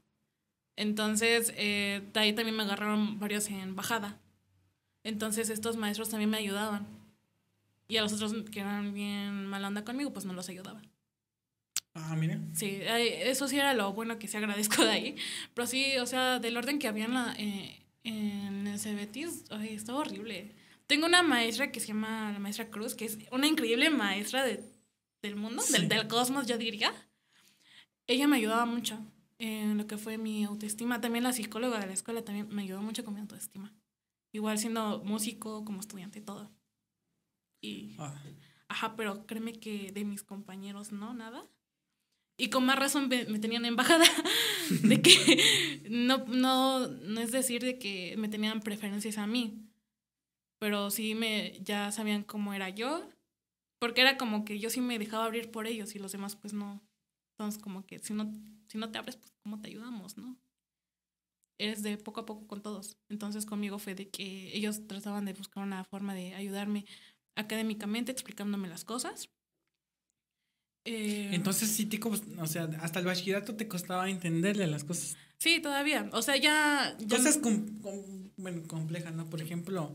Entonces, eh, de ahí también me agarraron varios en bajada. Entonces, estos maestros también me ayudaban. Y a los otros que eran bien mala onda conmigo, pues no los ayudaba. Ah, mira. Sí, eh, eso sí era lo bueno que se agradezco de ahí. Pero sí, o sea, del orden que había en, la, eh, en el Cebetis, ay, estaba horrible. Tengo una maestra que se llama la maestra Cruz, que es una increíble maestra de, del mundo, Sí. del, del cosmos, yo diría. Ella me ayudaba mucho en lo que fue mi autoestima. También la psicóloga de la escuela también me ayudó mucho con mi autoestima. Igual siendo músico, como estudiante y todo. Y, Ah, ajá, pero créeme que de mis compañeros no, nada. Y con más razón me, me tenían en bajada [laughs] de que [laughs] no, no, no es decir de que me tenían preferencias a mí, pero sí me, ya sabían cómo era yo, porque era como que yo sí me dejaba abrir por ellos y los demás pues no. Entonces como que si no, si no te abres, pues ¿cómo te ayudamos, no? Eres de poco a poco con todos. Entonces conmigo fue de que ellos trataban de buscar una forma de ayudarme académicamente, explicándome las cosas. Eh, Entonces sí te, o sea, hasta el bachillerato te costaba entenderle las cosas. Sí, todavía. O sea, ya. ya Cosas com- com- bueno, complejas, ¿no? Por ejemplo,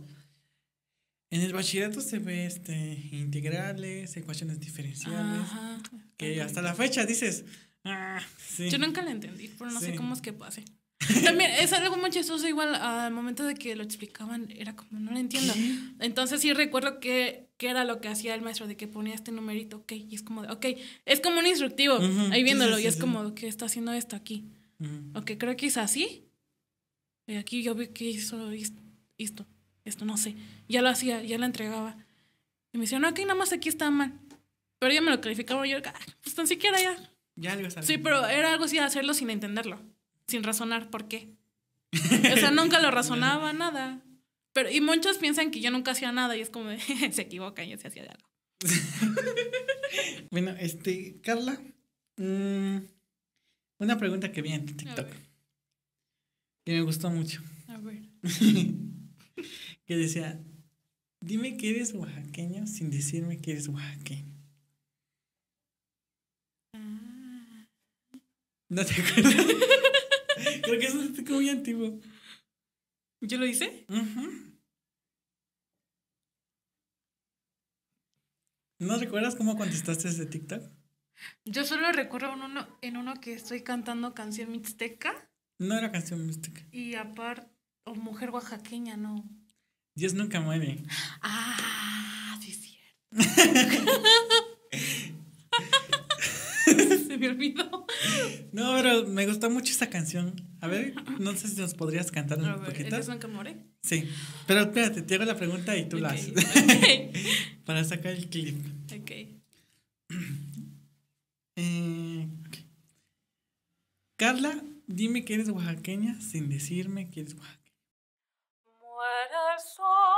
en el bachillerato se ve este integrales, ecuaciones diferenciales, Ajá. que hasta la fecha dices, ah, sí. Yo nunca la entendí, pero no sé Sí. cómo es que pase. [laughs] También es algo muy chistoso, igual al momento de que lo explicaban, era como, no lo entiendo. Entonces sí recuerdo que, que era lo que hacía el maestro, de que ponía este numerito, ok, y es como, de, ok, es como un instructivo, Ujú, ahí sí, viéndolo, sí, y sí, es sí. como que está haciendo esto aquí. Ujú. Ok, creo que es así. Y aquí yo vi que hizo esto, esto, no sé. Ya lo hacía, ya lo entregaba. Y me decían, no, ok, nada más aquí está mal. Pero ya me lo calificaba y yo, ah, pues tan siquiera ya. Ya algo sabes. Sí, pero era algo así de hacerlo sin entenderlo, sin razonar por qué. O sea, nunca lo [laughs] razonaba, nada. Pero, y muchos piensan que yo nunca hacía nada y es como de, [laughs] se equivocan, yo se hacía de algo. [laughs] Bueno, este, Carla, mm, una pregunta que vi en TikTok que me gustó mucho, a ver. Que decía, dime que eres oaxaqueño sin decirme que eres oaxaqueño. Ah. ¿No te acuerdas? [laughs] Creo que es un TikTok muy antiguo. ¿Yo lo hice? Ujú. ¿No recuerdas cómo contestaste ese TikTok? Yo solo recuerdo en uno, en uno que estoy cantando canción mixteca No era canción mística. y aparte, o mujer oaxaqueña, no. Dios nunca muere. Ah, sí es [laughs] cierto. [laughs] Se me olvidó. No, pero me gustó mucho esa canción. A ver, no sé si nos podrías cantar un poquito. ¿eres nunca more? Sí, pero espérate, te hago la pregunta y tú la haces. [laughs] Para sacar el clip. ok. [clears throat] Eh, ok. Carla, dime que eres oaxaqueña sin decirme que eres oaxaqueña. Muere el sol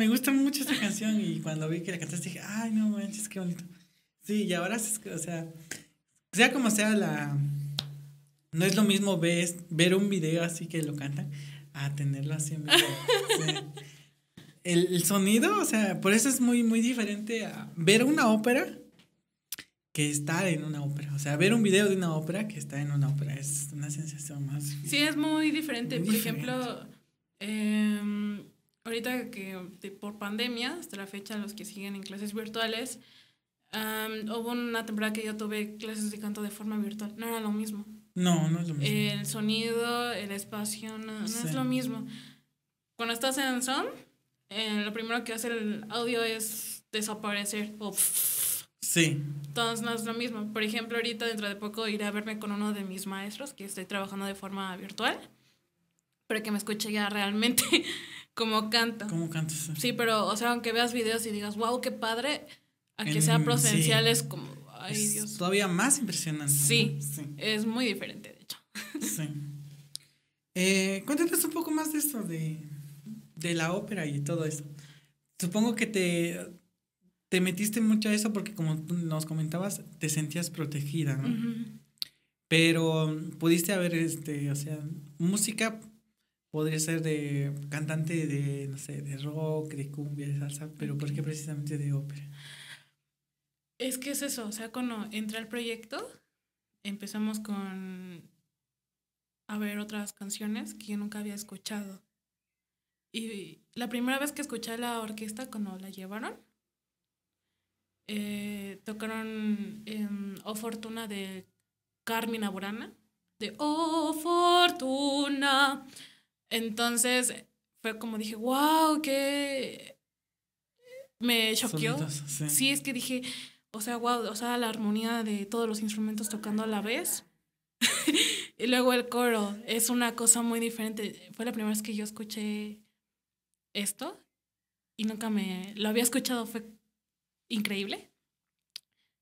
me gusta mucho esta canción y cuando vi que la cantaste dije, ay, no manches, qué bonito. Sí, y ahora, o sea, sea como sea la... No es lo mismo ves, ver un video así que lo cantan a tenerlo así en vivo. Sí. El, el sonido, o sea, por eso es muy, muy diferente a ver una ópera que estar en una ópera. O sea, ver un video de una ópera que estar en una ópera es una sensación más... Sí, es muy diferente. Muy Por diferente. ejemplo, em, ahorita que por pandemia, hasta la fecha, los que siguen en clases virtuales, hubo una temporada que yo tuve clases de canto de forma virtual. No era lo mismo. No, no es lo mismo. El sonido, el espacio, no, es lo mismo. Cuando estás en Zoom, eh, lo primero que hace el audio es desaparecer. sí. Entonces no es lo mismo. Por ejemplo, ahorita dentro de poco iré a verme con uno de mis maestros, que estoy trabajando de forma virtual, para que me escuche ya realmente [laughs] como canta. Como cantas. Sí, pero, o sea, aunque veas videos y digas, wow, qué padre, a que sea presencial es como, ay Dios. Todavía más impresionante. Sí, sí, es muy diferente, de hecho. [laughs] Sí. Eh, cuéntanos un poco más de esto, de, de la ópera y todo eso. Supongo que te, te metiste mucho a eso porque como nos comentabas, te sentías protegida, ¿no? Pero pudiste haber, este, o sea, música podría ser de cantante de, no sé, de rock, de cumbia, de salsa, pero ¿por qué precisamente de ópera? Es que es eso, o sea, cuando entré al proyecto, empezamos con a ver otras canciones que yo nunca había escuchado. Y la primera vez que escuché la orquesta cuando la llevaron, eh, tocaron eh, Oh Fortuna de Carmina Burana, de Oh Fortuna. Entonces fue como dije, wow, qué... Me choqueó. sí, es que dije, o sea, wow, o sea, la armonía de todos los instrumentos tocando a la vez. [laughs] y luego el coro, es una cosa muy diferente. Fue la primera vez que yo escuché esto y nunca me lo había escuchado, fue increíble.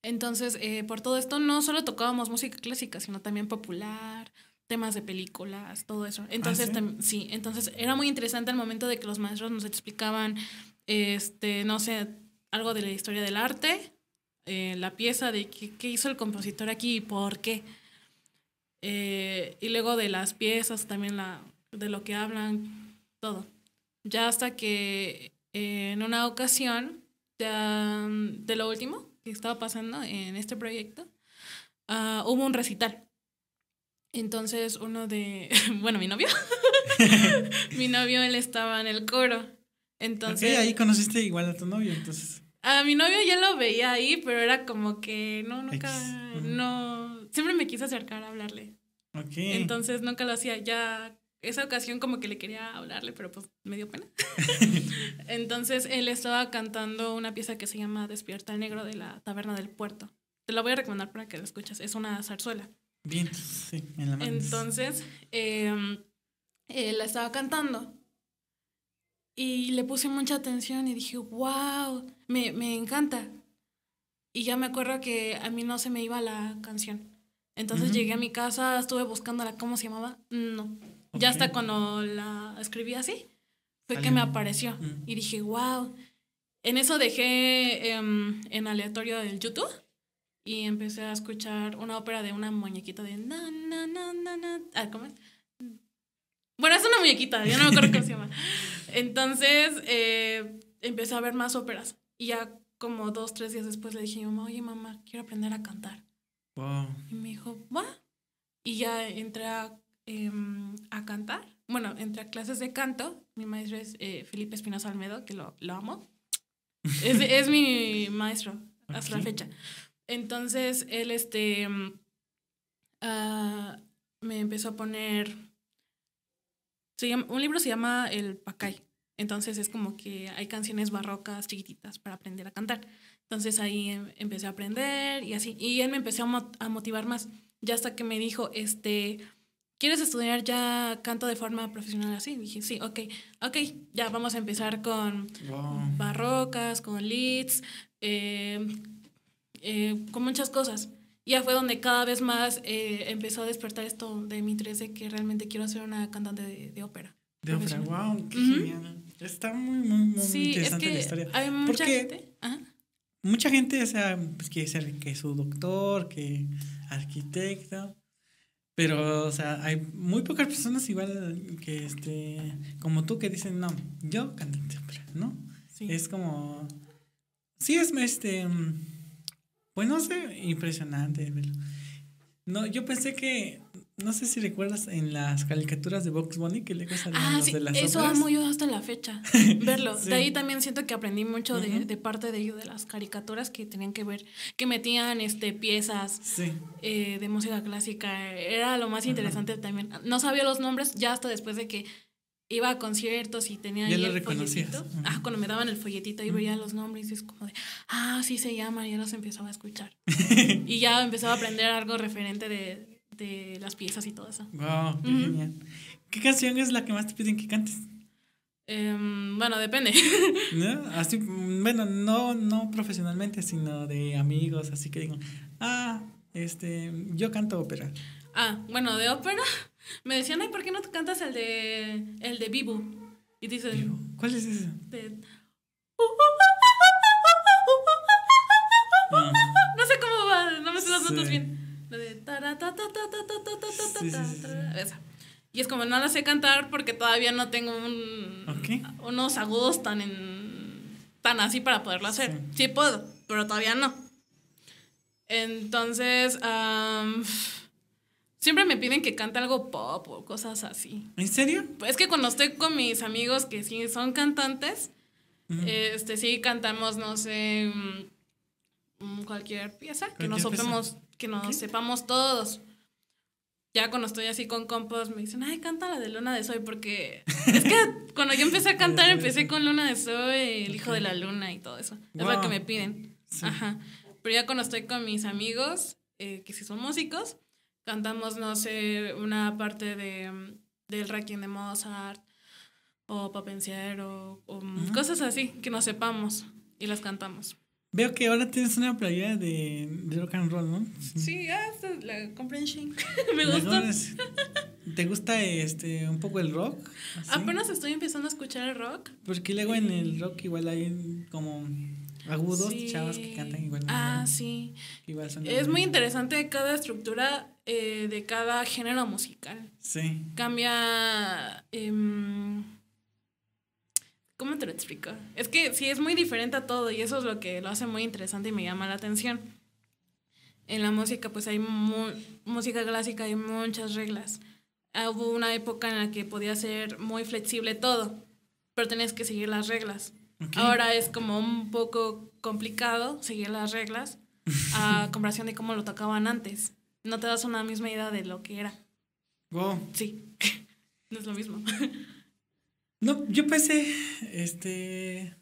Entonces, eh, por todo esto, no solo tocábamos música clásica, sino también popular, temas de películas, todo eso. Entonces, ¿Ah, sí? entonces era muy interesante el momento de que los maestros nos explicaban, este, no sé, algo de la historia del arte, eh, la pieza de qué, hizo el compositor aquí y por qué. Eh, y luego de las piezas, también la, de lo que hablan, todo. Ya hasta que eh, en una ocasión, de lo último que estaba pasando en este proyecto, ah, hubo un recital. Entonces uno de, [laughs] bueno, mi novio, [laughs] mi novio, él estaba en el coro. Entonces... ahí conociste igual a tu novio, entonces. A mi novio ya lo veía ahí, pero era como que no, nunca, no, siempre me quise acercar a hablarle. Ok. Entonces nunca lo hacía, ya esa ocasión como que le quería hablarle, pero pues me dio pena. [laughs] Entonces él estaba cantando una pieza que se llama Despierta el Negro de la Taberna del Puerto. Te la voy a recomendar para que la escuches, es una zarzuela. Bien, sí, en la Entonces, eh, él la estaba cantando y le puse mucha atención y dije, wow, me, me encanta. Y ya me acuerdo que a mí no se me iba la canción. Entonces llegué a mi casa, estuve buscándola, ¿cómo se llamaba? No. Ya hasta cuando la escribí así, fue que me apareció. Y dije, wow. En eso dejé em, en aleatorio el YouTube y empecé a escuchar una ópera de una muñequita de na, na, na, na, na. Ah, ¿cómo es? Bueno, es una muñequita, yo no me acuerdo cómo se llama. Entonces eh, empecé a ver más óperas. Y ya como dos, tres días después le dije a mi mamá, oye mamá, quiero aprender a cantar. Wow. Y me dijo, va. Y ya entré a, em, a cantar. Bueno, entré a clases de canto. Mi maestro es eh, Felipe Espinosa Almedo, que lo, lo amo. es, es, mi maestro hasta la fecha. Entonces, él este, ah, me empezó a poner un libro se llama El Pacay. Entonces es como que hay canciones barrocas chiquititas para aprender a cantar. Entonces ahí em, empecé a aprender y así. Y él me empezó a, motivar más. Ya hasta que me dijo, este, ¿quieres estudiar ya canto de forma profesional así? dije, sí, ok, ok, ya vamos a empezar con barrocas, con leads, em, eh, con muchas cosas ya fue donde cada vez más eh, empezó a despertar esto de mi interés de que realmente quiero ser una cantante de, ópera. De ópera, wow, qué genial. Está muy, muy, muy interesante la historia. Hay mucha gente. Mucha gente, o sea, pues quiere ser que su doctor, que arquitecto. Pero, o sea, hay muy pocas personas igual que, este, como tú, que dicen, no, yo cantante de ópera, ¿no? Sí. Es como, sí es, este, pues no sé, impresionante. No, yo pensé que, no sé si recuerdas en las caricaturas de Box Bunny que luego salían Ah, los sí, de las eso óperas. amo yo hasta la fecha, [laughs] verlo. Sí. De ahí también siento que aprendí mucho de parte de ellos, de las caricaturas que tenían que ver, que metían este piezas Sí. eh, de música clásica. Era lo más interesante también. No sabía los nombres ya hasta después de que iba a conciertos y tenía Ya ahí lo el reconocías. folletito. Ah, cuando me daban el folletito y veía los nombres y es como de, ah, sí se llama, y ya los empezaba a escuchar. [laughs] y ya empezaba a aprender algo referente de, de las piezas y todo eso. Wow, qué genial. ¿Qué canción es la que más te piden que cantes? Em, bueno, depende. ¿No? Así, mm, bueno, no, no profesionalmente, sino de amigos, así que digo, ah, este, yo canto ópera. Ah, bueno, de ópera. Me decían, ay, ¿por qué no te cantas el de, el de Vivo? Y dices, ¿Vivo? ¿cuál es ese? [laughs] Ah. No. sé cómo va, no me sé las notas bien. lo de sí, sí, Esa. Y es como, no la sé cantar porque todavía no tengo un, unos agudos tan, en, tan así para poderlo hacer. Sí, puedo, pero todavía no. Entonces, siempre me piden que cante algo pop o cosas así. ¿En serio? Es que cuando estoy con mis amigos que sí son cantantes, Ujú. este sí cantamos, no sé, mm, mm, cualquier pieza que nos sepamos, que nos sepamos todos. Ya cuando estoy así con compas me dicen, ay, canta la de Luna de Soy, porque [laughs] es que cuando yo empecé a cantar, empecé con Luna de Soy, el hijo de la luna y todo eso. Es lo que me piden. Sí. Ajá. Pero ya cuando estoy con mis amigos, eh, que sí son músicos, cantamos, no sé, una parte de, del Requiem de Mozart o Papenciero o Ujú. cosas así que nos sepamos y las cantamos. Veo que ahora tienes una playera de, de rock and roll, ¿no? Sí, ah, esta la compré en [laughs] me ¿De gusta. dónde es? ¿Te gusta este un poco el rock? Así? Apenas estoy empezando a escuchar el rock. Porque luego en el rock igual hay como agudos, Sí. chavas que cantan igual. Ah, bien, sí. que igual son Es muy interesante cada estructura eh, de cada género musical. Sí. cambia. em, ¿Cómo te lo explico? Es que sí es muy diferente a todo y eso es lo que lo hace muy interesante y me llama la atención. En la música, pues hay música clásica, hay muchas reglas. Hubo una época en la que podía ser muy flexible todo, pero tenías que seguir las reglas. Ok. Ahora es como un poco complicado seguir las reglas a comparación de cómo lo tocaban antes. No te das una misma idea de lo que era. Wow. Sí, [laughs] no es lo mismo. [laughs] No, yo pensé, este,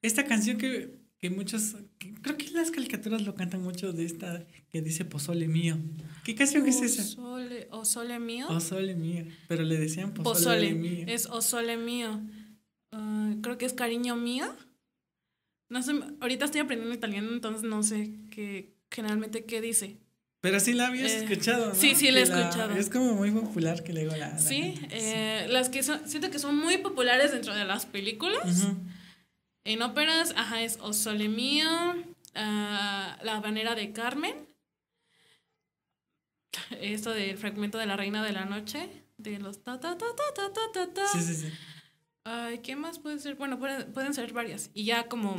esta canción que, que muchos, que creo que las caricaturas lo cantan mucho de esta que dice Pozole mío. ¿Qué canción es esa? Osole, Osole mío. Pozole mío, pero le decían Pozole, Pozole. mío. Es Osole mío. Ah, creo que es cariño mío. No sé, ahorita estoy aprendiendo italiano, entonces no sé qué, generalmente qué dice. Pero sí la habías eh, escuchado, ¿no? Sí, sí la he escuchado. Es como muy popular que le digo la. sí, eh, las que son, siento que son muy populares dentro de las películas. En óperas, ajá, es O Mío, ah, La Habanera de Carmen. [laughs] Esto del fragmento de La Reina de la Noche, de los ta ta ta ta ta ta ta. Sí, sí, sí. Ay, ¿qué más puede ser? Bueno, pueden, pueden ser varias. Y ya como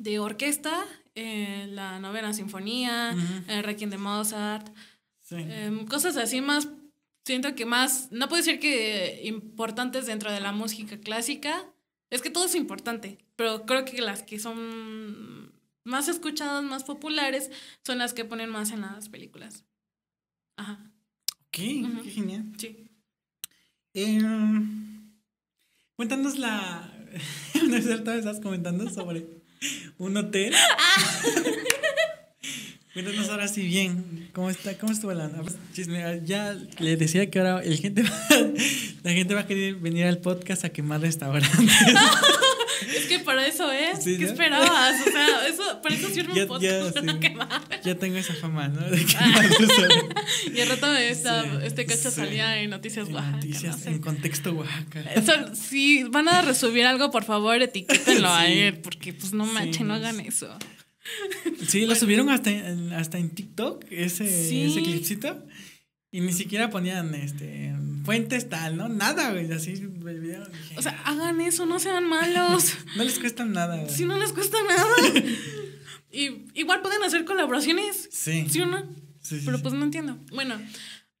de orquesta, eh, la novena sinfonía, Ujú. el Requiem de Mozart, Sí. Em, cosas así más, siento que más, no puedo decir que importantes dentro de la música clásica, es que todo es importante, pero creo que las que son más escuchadas, más populares, son las que ponen más en las películas. Ajá, Ok, qué genial. sí. Eh, cuéntanos la... [laughs] ¿No es cierto? Estás comentando sobre un hotel. Cuéntanos ahora sí bien. ¿Cómo está? ¿Cómo estuvo la chisme? Ya le decía que ahora el gente va- [laughs] la gente va a querer venir al podcast a quemar restaurantes. [laughs] Es que para eso es, Sí, ¿qué esperabas? O sea, eso, para eso sirve Ya- un podcast, ya, sí. quemar. ya tengo esa fama, ¿no? De restaurantes. Y al rato esta, Sí, este cacho salía en Noticias En Oaxaca. Noticias no sé. en contexto Oaxaca. Eso, si van a resubir algo, por favor, etiquétenlo a él, porque pues no manchen, no hagan eso. Sí, lo subieron hasta en, hasta en TikTok, ese, Sí. ese clipcito. Y ni siquiera ponían este fuentes tal, ¿no? Nada, güey. Así el video. dije, O sea, hagan eso, no sean malos. [laughs] no les cuesta nada, güey. si no les cuesta nada. [laughs] Y igual pueden hacer colaboraciones. Sí. ¿Sí o no? pero pues no entiendo. Bueno,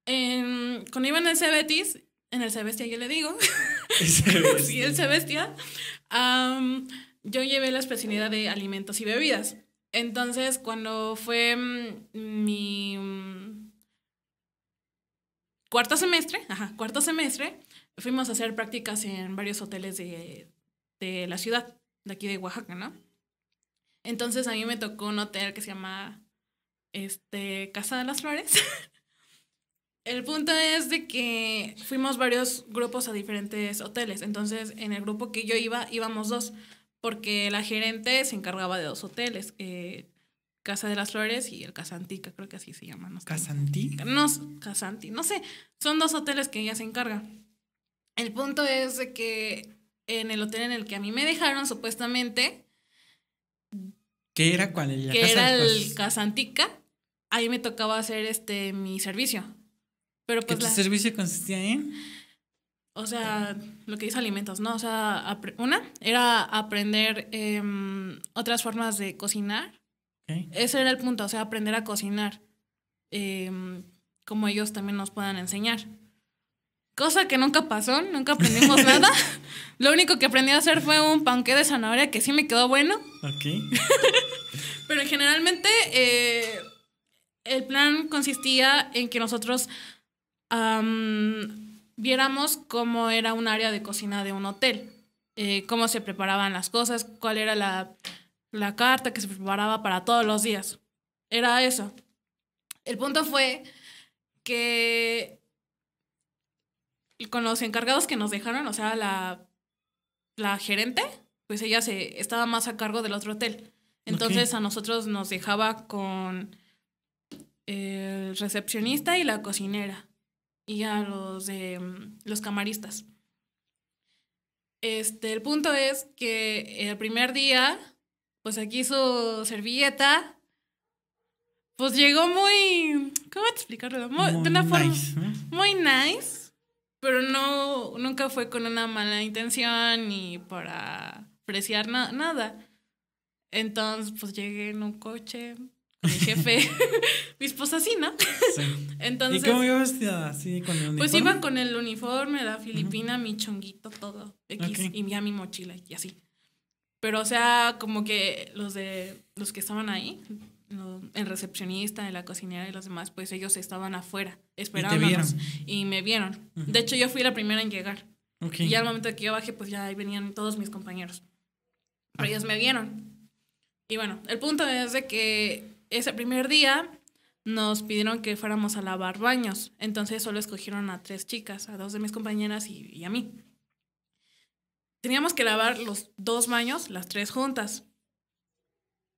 cuando iba en el Cebetis, en el Cebestia yo le digo, [laughs] sí, el Cebestia, yo llevé la especialidad de alimentos y bebidas. Entonces, cuando fue mm, mi cuarto semestre, ajá, cuarto semestre, fuimos a hacer prácticas en varios hoteles de, de la ciudad, de aquí de Oaxaca, ¿no? Entonces a mí me tocó un hotel que se llama este, Casa de las Flores. [laughs] el punto es de que fuimos varios grupos a diferentes hoteles. Entonces, en el grupo que yo iba, íbamos dos, porque la gerente se encargaba de dos hoteles. Eh, Casa de las Flores y el Casantica, creo que así se llama. No ¿Casantica? No, Casanti, no sé. Son dos hoteles que ella se encarga. El punto es de que en el hotel en el que a mí me dejaron, supuestamente. ¿Qué era cuál? La que era el Casantica ahí me tocaba hacer este mi servicio. Pero pues ¿Qué tu servicio consistía en? O sea, lo que dice alimentos, ¿no? O sea, una era aprender em, otras formas de cocinar. Ese era el punto, o sea, aprender a cocinar. Em, como ellos también nos puedan enseñar. Cosa que nunca pasó, nunca aprendimos [laughs] nada. Lo único que aprendí a hacer fue un panque de zanahoria que sí me quedó bueno. Ok. [laughs] Pero generalmente eh, el plan consistía en que nosotros viéramos cómo era un área de cocina de un hotel, eh, cómo se preparaban las cosas, cuál era la, la carta que se preparaba para todos los días. Era eso. El punto fue que con los encargados que nos dejaron, o sea, la, la gerente, pues ella se estaba más a cargo del otro hotel. Entonces a nosotros nos dejaba con el recepcionista y la cocinera y a los de los camaristas. Este, el punto es que el primer día, pues aquí su servilleta, pues llegó muy, ¿cómo explicarlo? de una forma muy nice, pero no, nunca fue con una mala intención ni para apreciar nada. Entonces, pues llegué en un coche, mi jefe, [laughs] [laughs] mi esposa sí, ¿no? Sí. [laughs] Entonces, ¿Y cómo iba vestida así con el uniforme? Pues iba con el uniforme, la filipina, mi chonguito, todo, X, y ya mi mochila y así. Pero, o sea, como que los de los que estaban ahí, el recepcionista, la cocinera y los demás, pues ellos estaban afuera, esperándonos. Y, me vieron. De hecho, yo fui la primera en llegar. Y al momento que yo bajé, pues ya ahí venían todos mis compañeros. Pero ellos me vieron. Y bueno, el punto es de que ese primer día nos pidieron que fuéramos a lavar baños. Entonces solo escogieron a tres chicas, a dos de mis compañeras y, a mí. Teníamos que lavar los dos baños, las tres juntas.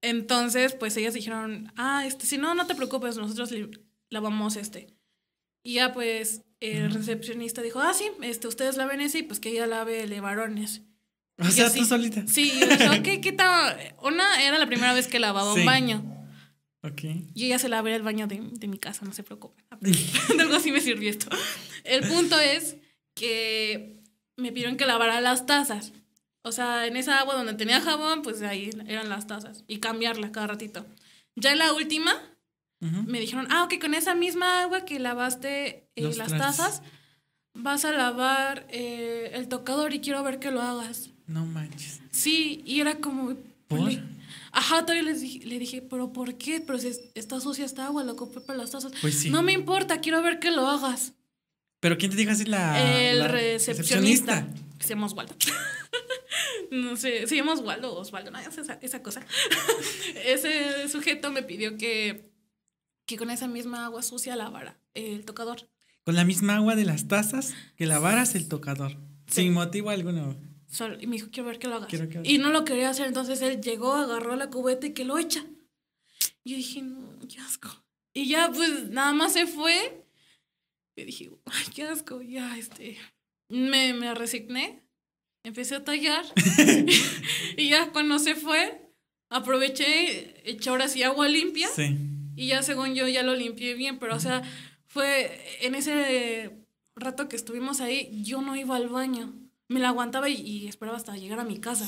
Entonces, pues ellas dijeron, ah, este, si no, no te preocupes, nosotros lavamos este. Y ya pues el recepcionista dijo, ah, sí, este, ustedes laven ese y pues que ella lave el de varones. O sea, tú solita. Sí, yo dije, ok, ¿qué tal? Una era la primera vez que lavaba un baño. Ok. Y ella se la el baño de, de, mi casa, no se preocupen. de [laughs] algo así me sirvió esto. El punto es que me pidieron que lavara las tazas. O sea, en esa agua donde tenía jabón, pues ahí eran las tazas. Y cambiarla cada ratito. Ya en la última, me dijeron, ah, ok, con esa misma agua que lavaste eh, las tazas, vas a lavar eh, el tocador y quiero ver que lo hagas. No manches. Sí, y era como... ¿Por? Ajá, todavía les dije, le dije, pero ¿por qué? Pero si está sucia esta agua, lo compré para las tazas. Pues sí. No me importa, quiero ver que lo hagas. ¿Pero quién te dijo así la El recepcionista. Se llama Osvaldo. [laughs] no sé, se llama Osvaldo o Osvaldo, no, esa, esa cosa. [laughs] Ese sujeto me pidió que, que con esa misma agua sucia lavara el tocador. Con la misma agua de las tazas que lavaras el tocador. Sin motivo alguno y me dijo, quiero ver que lo hagas. Y no lo quería hacer, entonces él llegó, agarró la cubeta y que lo echa. Y yo dije, no, qué asco. Y ya, pues, nada más se fue. Y dije, ay, qué asco, ya, este. Me, me resigné, empecé a tallar. [laughs] [laughs] y ya cuando se fue, aproveché, eché ahora sí agua limpia. Sí. Y ya, según yo, ya lo limpié bien, pero, o sea, fue en ese rato que estuvimos ahí, yo no iba al baño me la aguantaba y, esperaba hasta llegar a mi casa.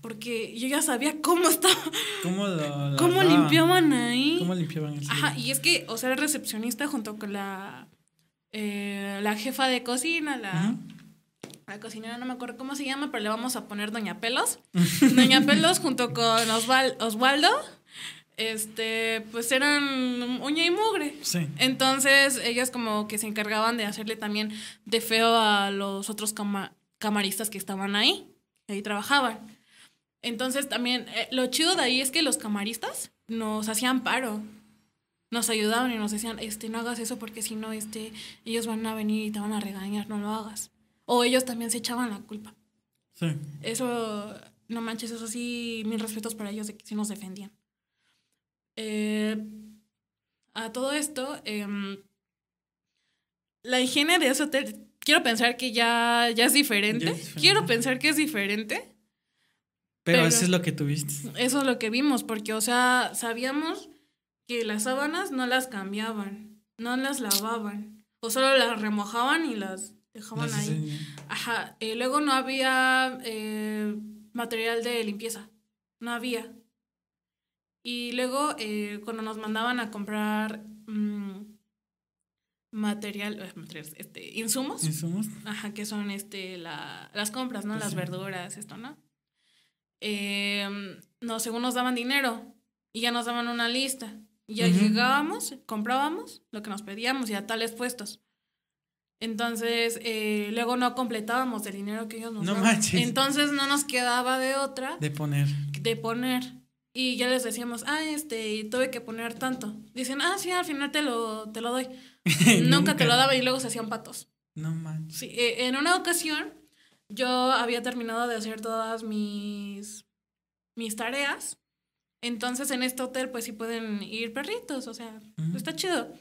Porque yo ya sabía cómo estaba. ¿Cómo, lo, [laughs] ¿Cómo limpiaban ahí? ¿Cómo limpiaban Ajá, y es que, o sea, el recepcionista junto con la, eh, la jefa de cocina, la, la cocinera, no me acuerdo cómo se llama, pero le vamos a poner Doña Pelos. [laughs] Doña Pelos junto con Osvaldo este, pues eran uña y mugre. Sí. Entonces, ellos como que se encargaban de hacerle también de feo a los otros camaristas que estaban ahí, que ahí trabajaban. Entonces, también, eh, lo chido de ahí es que los camaristas nos hacían paro. Nos ayudaban y nos decían, este, no hagas eso porque si no, este, ellos van a venir y te van a regañar, no lo hagas. O ellos también se echaban la culpa. Sí. Eso, no manches, eso sí, mil respetos para ellos de que sí nos defendían. Eh, a todo esto, em, la higiene de ese hotel, quiero pensar que ya, ya, es, diferente. Quiero pensar que es diferente. Pero, eso es lo que tuviste. Eso es lo que vimos, porque, o sea, sabíamos que las sábanas no las cambiaban, no las lavaban, o solo las remojaban y las dejaban ahí. Ajá. Eh, luego no había eh, material de limpieza, no había. Y luego, eh, cuando nos mandaban a comprar mm, material, eh, este, insumos. Insumos. Ajá, que son este, la, las compras, ¿no? Pues las verduras, esto, ¿no? Eh, no, según nos daban dinero y ya nos daban una lista. Y ya llegábamos, comprábamos lo que nos pedíamos y a tales puestos. Entonces, eh, luego no completábamos el dinero que ellos nos no daban. Entonces no nos quedaba de otra. De poner. De poner. Y ya les decíamos, ah, este, tuve que poner tanto. Dicen, ah, sí, al final te lo, te lo doy. [laughs] Nunca, te lo daba y luego se hacían patos. No manches. Sí, e, en una ocasión yo había terminado de hacer todas mis, mis tareas. Entonces en este hotel pues sí pueden ir perritos, o sea, está chido.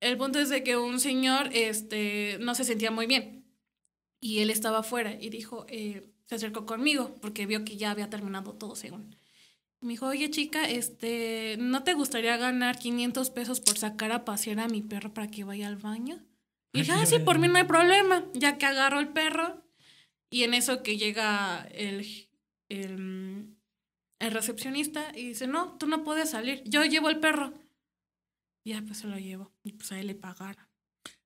El punto es de que un señor este, no se sentía muy bien y él estaba afuera y dijo, eh, se acercó conmigo porque vio que ya había terminado todo según. Me dijo, oye chica, este, ¿no te gustaría ganar 500 pesos por sacar a pasear a mi perro para que vaya al baño? Y dije, ah, sí, por mí no hay problema, ya que agarro el perro. Y en eso que llega el, el, el recepcionista y dice, no, tú no puedes salir, yo llevo el perro. Y ya, pues se lo llevo. Y pues a él le pagaron.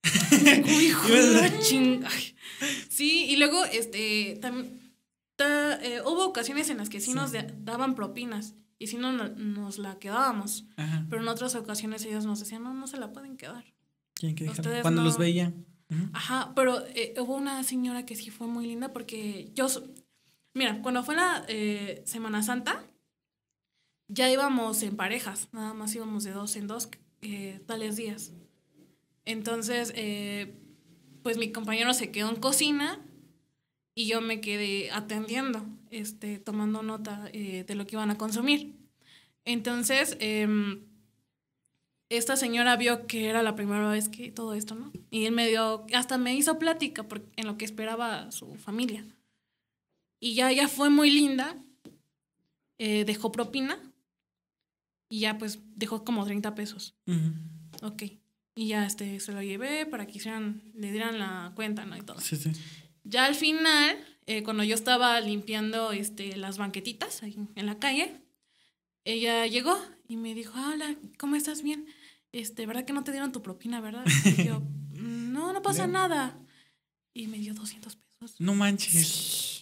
[laughs] hijo de [laughs] chinga. Sí, y luego, este, también eh, hubo ocasiones en las que sí, nos daban propinas y si no nos la quedábamos. Pero en otras ocasiones ellos nos decían, no, no se la pueden quedar. que Cuando los veía. Ajá, pero eh, hubo una señora que sí fue muy linda porque yo, mira, cuando fue la eh, Semana Santa, ya íbamos en parejas, nada más íbamos de dos en dos tales días. Entonces, pues mi compañero se quedó en cocina y yo me quedé atendiendo, este, tomando nota eh, de lo que iban a consumir. Entonces, em, esta señora vio que era la primera vez que todo esto, ¿no? Y él me dio, hasta me hizo plática en lo que esperaba su familia. Y ya ella fue muy linda, eh, dejó propina y ya pues dejó como 30 pesos. Ok. Y ya este, se lo llevé para que hicieran, le dieran la cuenta, ¿no? Y todo. Sí, sí. Ya al final, eh, cuando yo estaba limpiando este, las banquetitas ahí en la calle, ella llegó y me dijo, hola, ¿cómo estás? Bien. Este, ¿verdad que no te dieron tu propina, verdad? Y yo, [laughs] no, no pasa nada. Y me dio 200 pesos. No manches. Sí.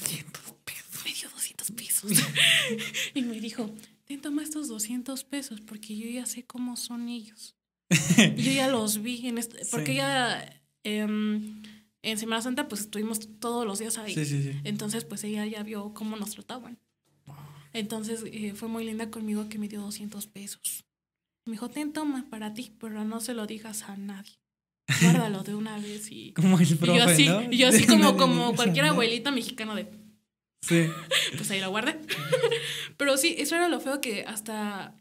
[laughs] 200 pesos. Me dio 200 pesos. y me dijo, ten, toma estos 200 pesos porque yo ya sé cómo son ellos. yo ya [laughs] los vi en este, porque ella... Em, en Semana Santa pues estuvimos todos los días ahí. Sí, sí, sí. Entonces pues ella ya vio cómo nos trataban. Entonces eh, fue muy linda conmigo que me dio 200 pesos. Me dijo, ten, toma para ti, pero no se lo digas a nadie. Guárdalo de una vez y... [laughs] Como el profe, y yo así, ¿no? y yo así como, [laughs] como cualquier abuelita mexicana de... Sí. [laughs] pues ahí la guardé. pero sí, eso era lo feo que hasta...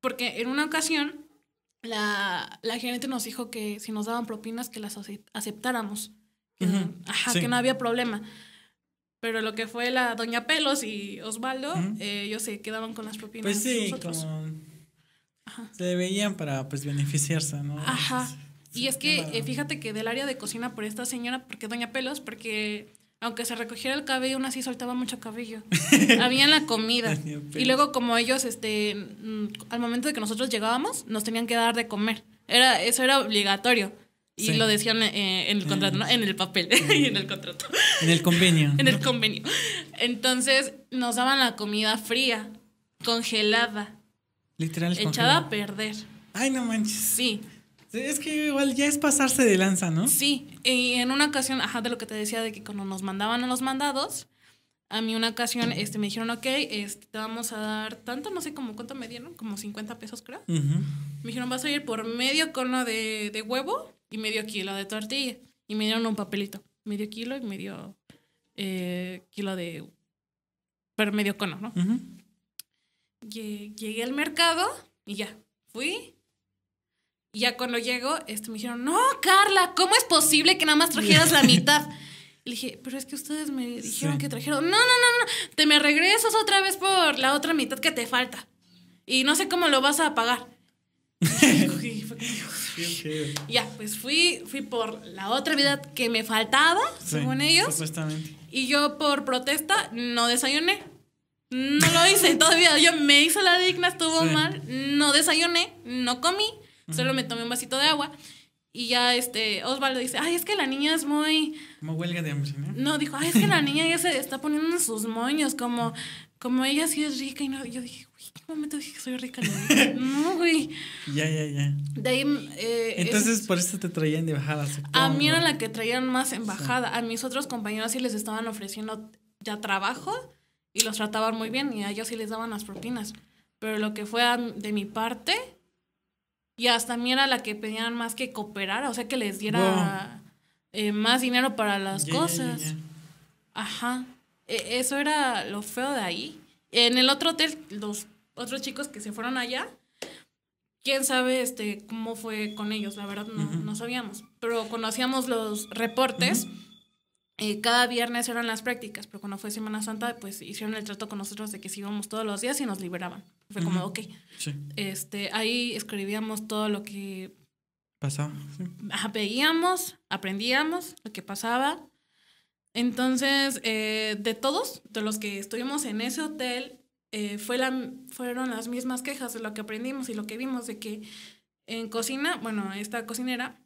Porque en una ocasión la, la gerente nos dijo que si nos daban propinas que las aceptáramos. Ajá, que no había problema. Pero lo que fue la Doña Pelos y Osvaldo, eh, ellos se quedaban con las propinas. Pues sí, como se veían para pues beneficiarse, ¿no? Ajá. Y es que eh, fíjate que del área de cocina por esta señora, porque Doña Pelos, porque aunque se recogiera el cabello, aún así soltaba mucho cabello. [laughs] Había en la comida. y luego como ellos, este, mm, al momento de que nosotros llegábamos, nos tenían que dar de comer. Era, eso era obligatorio. Y lo decían eh, en el contrato, ¿no? En el papel, [laughs] y en el contrato. En el convenio. [laughs] en el convenio. Entonces nos daban la comida fría, congelada. Literal. Echada a perder. Ay, no manches. Sí. Es que igual ya es pasarse de lanza, ¿no? Sí, y en una ocasión, ajá, de lo que te decía de que cuando nos mandaban a los mandados, a mí una ocasión este, me dijeron, ok, este, te vamos a dar tanto, no sé cómo cuánto me dieron, como 50 pesos creo. Me dijeron, vas a ir por medio cono de, de, huevo y medio kilo de tortilla. Y me dieron un papelito, medio kilo y medio eh, kilo de... pero medio cono, ¿no? Llegué al mercado y ya, fui, y ya cuando llego, este, me dijeron, no, Carla, ¿cómo es posible que nada más trajeras la [laughs] mitad? Le dije, pero es que ustedes me dijeron que trajeron. No, no, no, no. Te me regresas otra vez por la otra mitad que te falta. Y no sé cómo lo vas a pagar. [laughs] ya, pues fui, fui por la otra mitad que me faltaba, según ellos. Supuestamente. Y yo por protesta no desayuné. No lo hice todavía. Yo me hice la digna, estuvo mal. No desayuné, no comí. Solo me tomé un vasito de agua. Y ya este Osvaldo dice, ay, es que la niña es muy... Como huelga de hambre, ¿no? No, dijo, ay, es que la [laughs] niña ya se está poniendo en sus moños, como, como ella sí es rica. Y no, yo dije, uy, ¿qué momento dije que soy rica? [laughs] No, güey. Ya, ya, ya. De ahí... Eh, Entonces, por eso te traían de bajada. A mí era la que traían más en bajada. A mis otros compañeros sí les estaban ofreciendo ya trabajo y los trataban muy bien y a ellos sí les daban las propinas. Pero lo que fue de mi parte y hasta a mí era la que pedían más que cooperar, o sea, que les diera eh, más dinero para las cosas. Ajá. E, eso era lo feo de ahí. En el otro hotel, los otros chicos que se fueron allá, quién sabe este cómo fue con ellos, la verdad no, no sabíamos. Pero cuando hacíamos los reportes, eh, cada viernes eran las prácticas, pero cuando fue Semana Santa, pues hicieron el trato con nosotros de que si íbamos todos los días y nos liberaban. Fue como, ok. Este, ahí escribíamos todo lo que pasaba. Veíamos, aprendíamos lo que pasaba. Entonces, eh, de todos, de los que estuvimos en ese hotel, eh, fue la, fueron las mismas quejas de lo que aprendimos y lo que vimos, de que en cocina, bueno, esta cocinera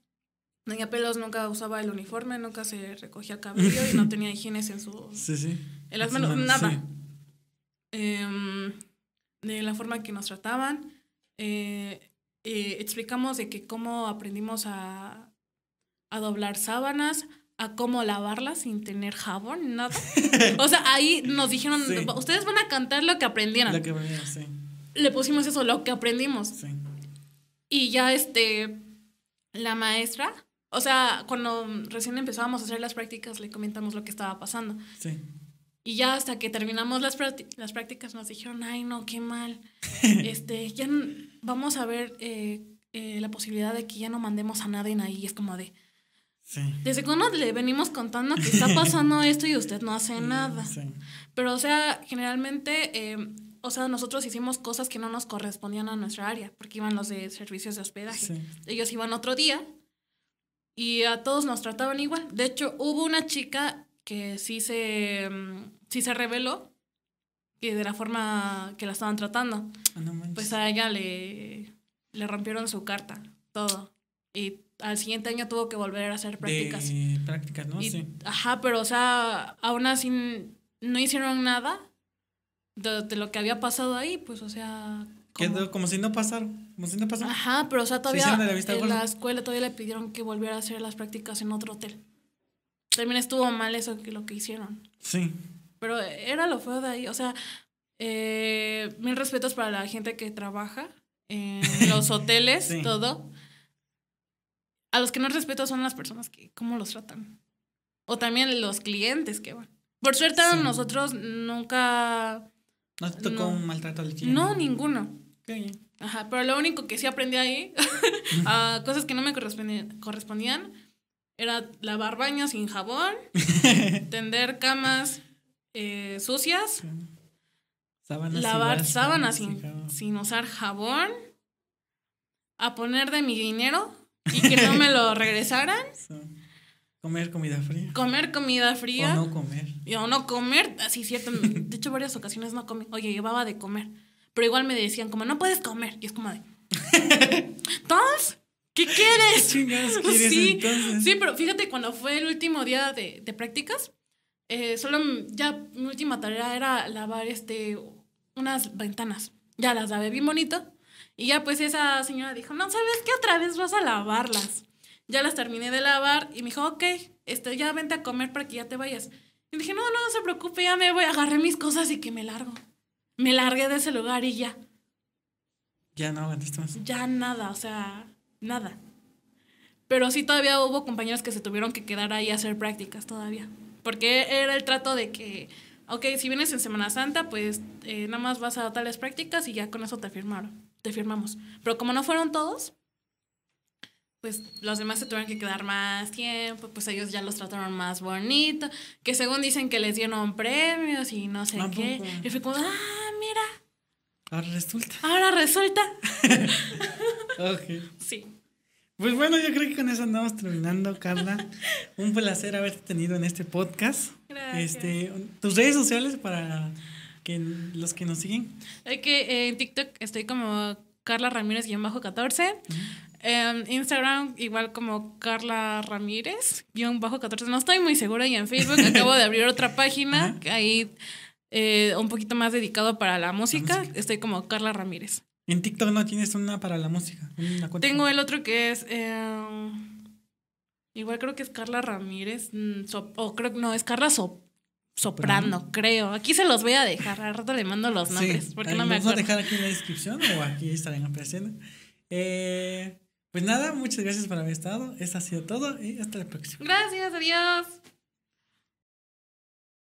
Doña Pelos nunca usaba el uniforme, nunca se recogía cabello y no [laughs] tenía higiene en su... Sí, sí. En las manos, nada. Em, de la forma que nos trataban. Eh, eh, explicamos de que cómo aprendimos a, a doblar sábanas, a cómo lavarlas sin tener jabón, nada. [laughs] o sea, ahí nos dijeron, ustedes van a cantar lo que aprendieron. Lo que aprendieron, sí. Le pusimos eso, lo que aprendimos. Sí. Y ya este, la maestra o sea, cuando recién empezábamos a hacer las prácticas, le comentamos lo que estaba pasando. Sí. Y ya hasta que terminamos las, las prácticas nos dijeron, ay, no, qué mal. [laughs] este, ya vamos a ver eh, eh, la posibilidad de que ya no mandemos a nadie ahí. Es como de... Sí. Desde cuando le venimos contando que está [laughs] pasando esto y usted no hace nada. Sí. Pero, o sea, generalmente, eh, o sea, nosotros hicimos cosas que no nos correspondían a nuestra área, porque iban los de servicios de hospedaje. Ellos iban otro día y a todos nos trataban igual. De hecho, hubo una chica que sí se, mm, sí se reveló que de la forma que la estaban tratando. Ah, pues a ella le, le rompieron su carta, todo. Y al siguiente año tuvo que volver a hacer prácticas. prácticas, ¿no? sí. Ajá, pero o sea, aún así no hicieron nada de, lo que había pasado ahí, pues o sea, Quedó como si no pasara, como si no pasara. Ajá, pero o sea, todavía en la escuela todavía le pidieron que volviera a hacer las prácticas en otro hotel. También estuvo mal eso que lo que hicieron. Sí. Pero era lo feo de ahí, o sea, eh, mil respetos para la gente que trabaja en [laughs] los hoteles, todo. A los que no respeto son las personas que, cómo los tratan. O también los clientes que van. Por suerte nosotros nunca... ¿No te tocó un maltrato al cliente? No, ninguno. Ajá, pero lo único que sí aprendí ahí, [laughs] a cosas que no me correspondían, era lavar baños sin jabón, [laughs] tender camas eh, sucias, lavar sábanas sin, sin, usar jabón, a poner de mi dinero y que no me lo [laughs] regresaran. Comer comida fría. Comer comida fría. O no comer. Y o no comer, así cierto. De hecho, varias ocasiones no comí. Oye, llevaba de comer. Pero igual me decían como, no puedes comer. Y es como de... [laughs] ¿Entonces? ¿Qué quieres? [laughs] ¿Qué [laughs] quieres sí, entonces? sí, pero fíjate, cuando fue el último día de, de prácticas, eh, solo ya mi última tarea era lavar este unas ventanas. Ya las lavé bien bonito. Y ya pues esa señora dijo, no, ¿sabes qué? Otra vez vas a lavarlas. Ya las terminé de lavar y me dijo, ok, este, ya vente a comer para que ya te vayas. Y dije, no, no, no se preocupe, ya me voy, agarré mis cosas y que me largo. Me largué de ese lugar y ya. Ya no aguantaste más. Ya nada, o sea, nada. Pero sí todavía hubo compañeros que se tuvieron que quedar ahí a hacer prácticas todavía. Porque era el trato de que, ok, si vienes en Semana Santa, pues eh, nada más vas a tales prácticas y ya con eso te firmaron, te firmamos. Pero como no fueron todos, pues los demás se tuvieron que quedar más tiempo, pues ellos ya los trataron más bonito, que según dicen que les dieron premios y no sé ¿A qué. poco? Y fue como, ah, mira, Ahora resulta. ahora resulta. Ok. Sí. Pues bueno, yo creo que con eso andamos terminando, Carla. Un placer haberte tenido en este podcast. Gracias. Este, tus redes sociales para que los que nos siguen. Hay que eh, en TikTok estoy como Carla Ramírez-14. En Instagram igual como Carla Ramírez-14. No estoy muy segura. Y en Facebook [laughs] acabo de abrir otra página. Que Ahí eh, un poquito más dedicado para la música. música. Estoy como Carla Ramírez. En TikTok no tienes una para la música. una. Tengo el otro que es... eh, igual creo que es Carla Ramírez. mm, o creo que no, es Carla Sop- Soprano, creo. Aquí se los voy a dejar. Al rato le mando los nombres. Sí, porque no me los voy a acuerdo. dejar aquí en la descripción o aquí estarán apareciendo. Eh, pues nada, muchas gracias por haber estado. Esto ha sido todo y hasta la próxima. Gracias, adiós.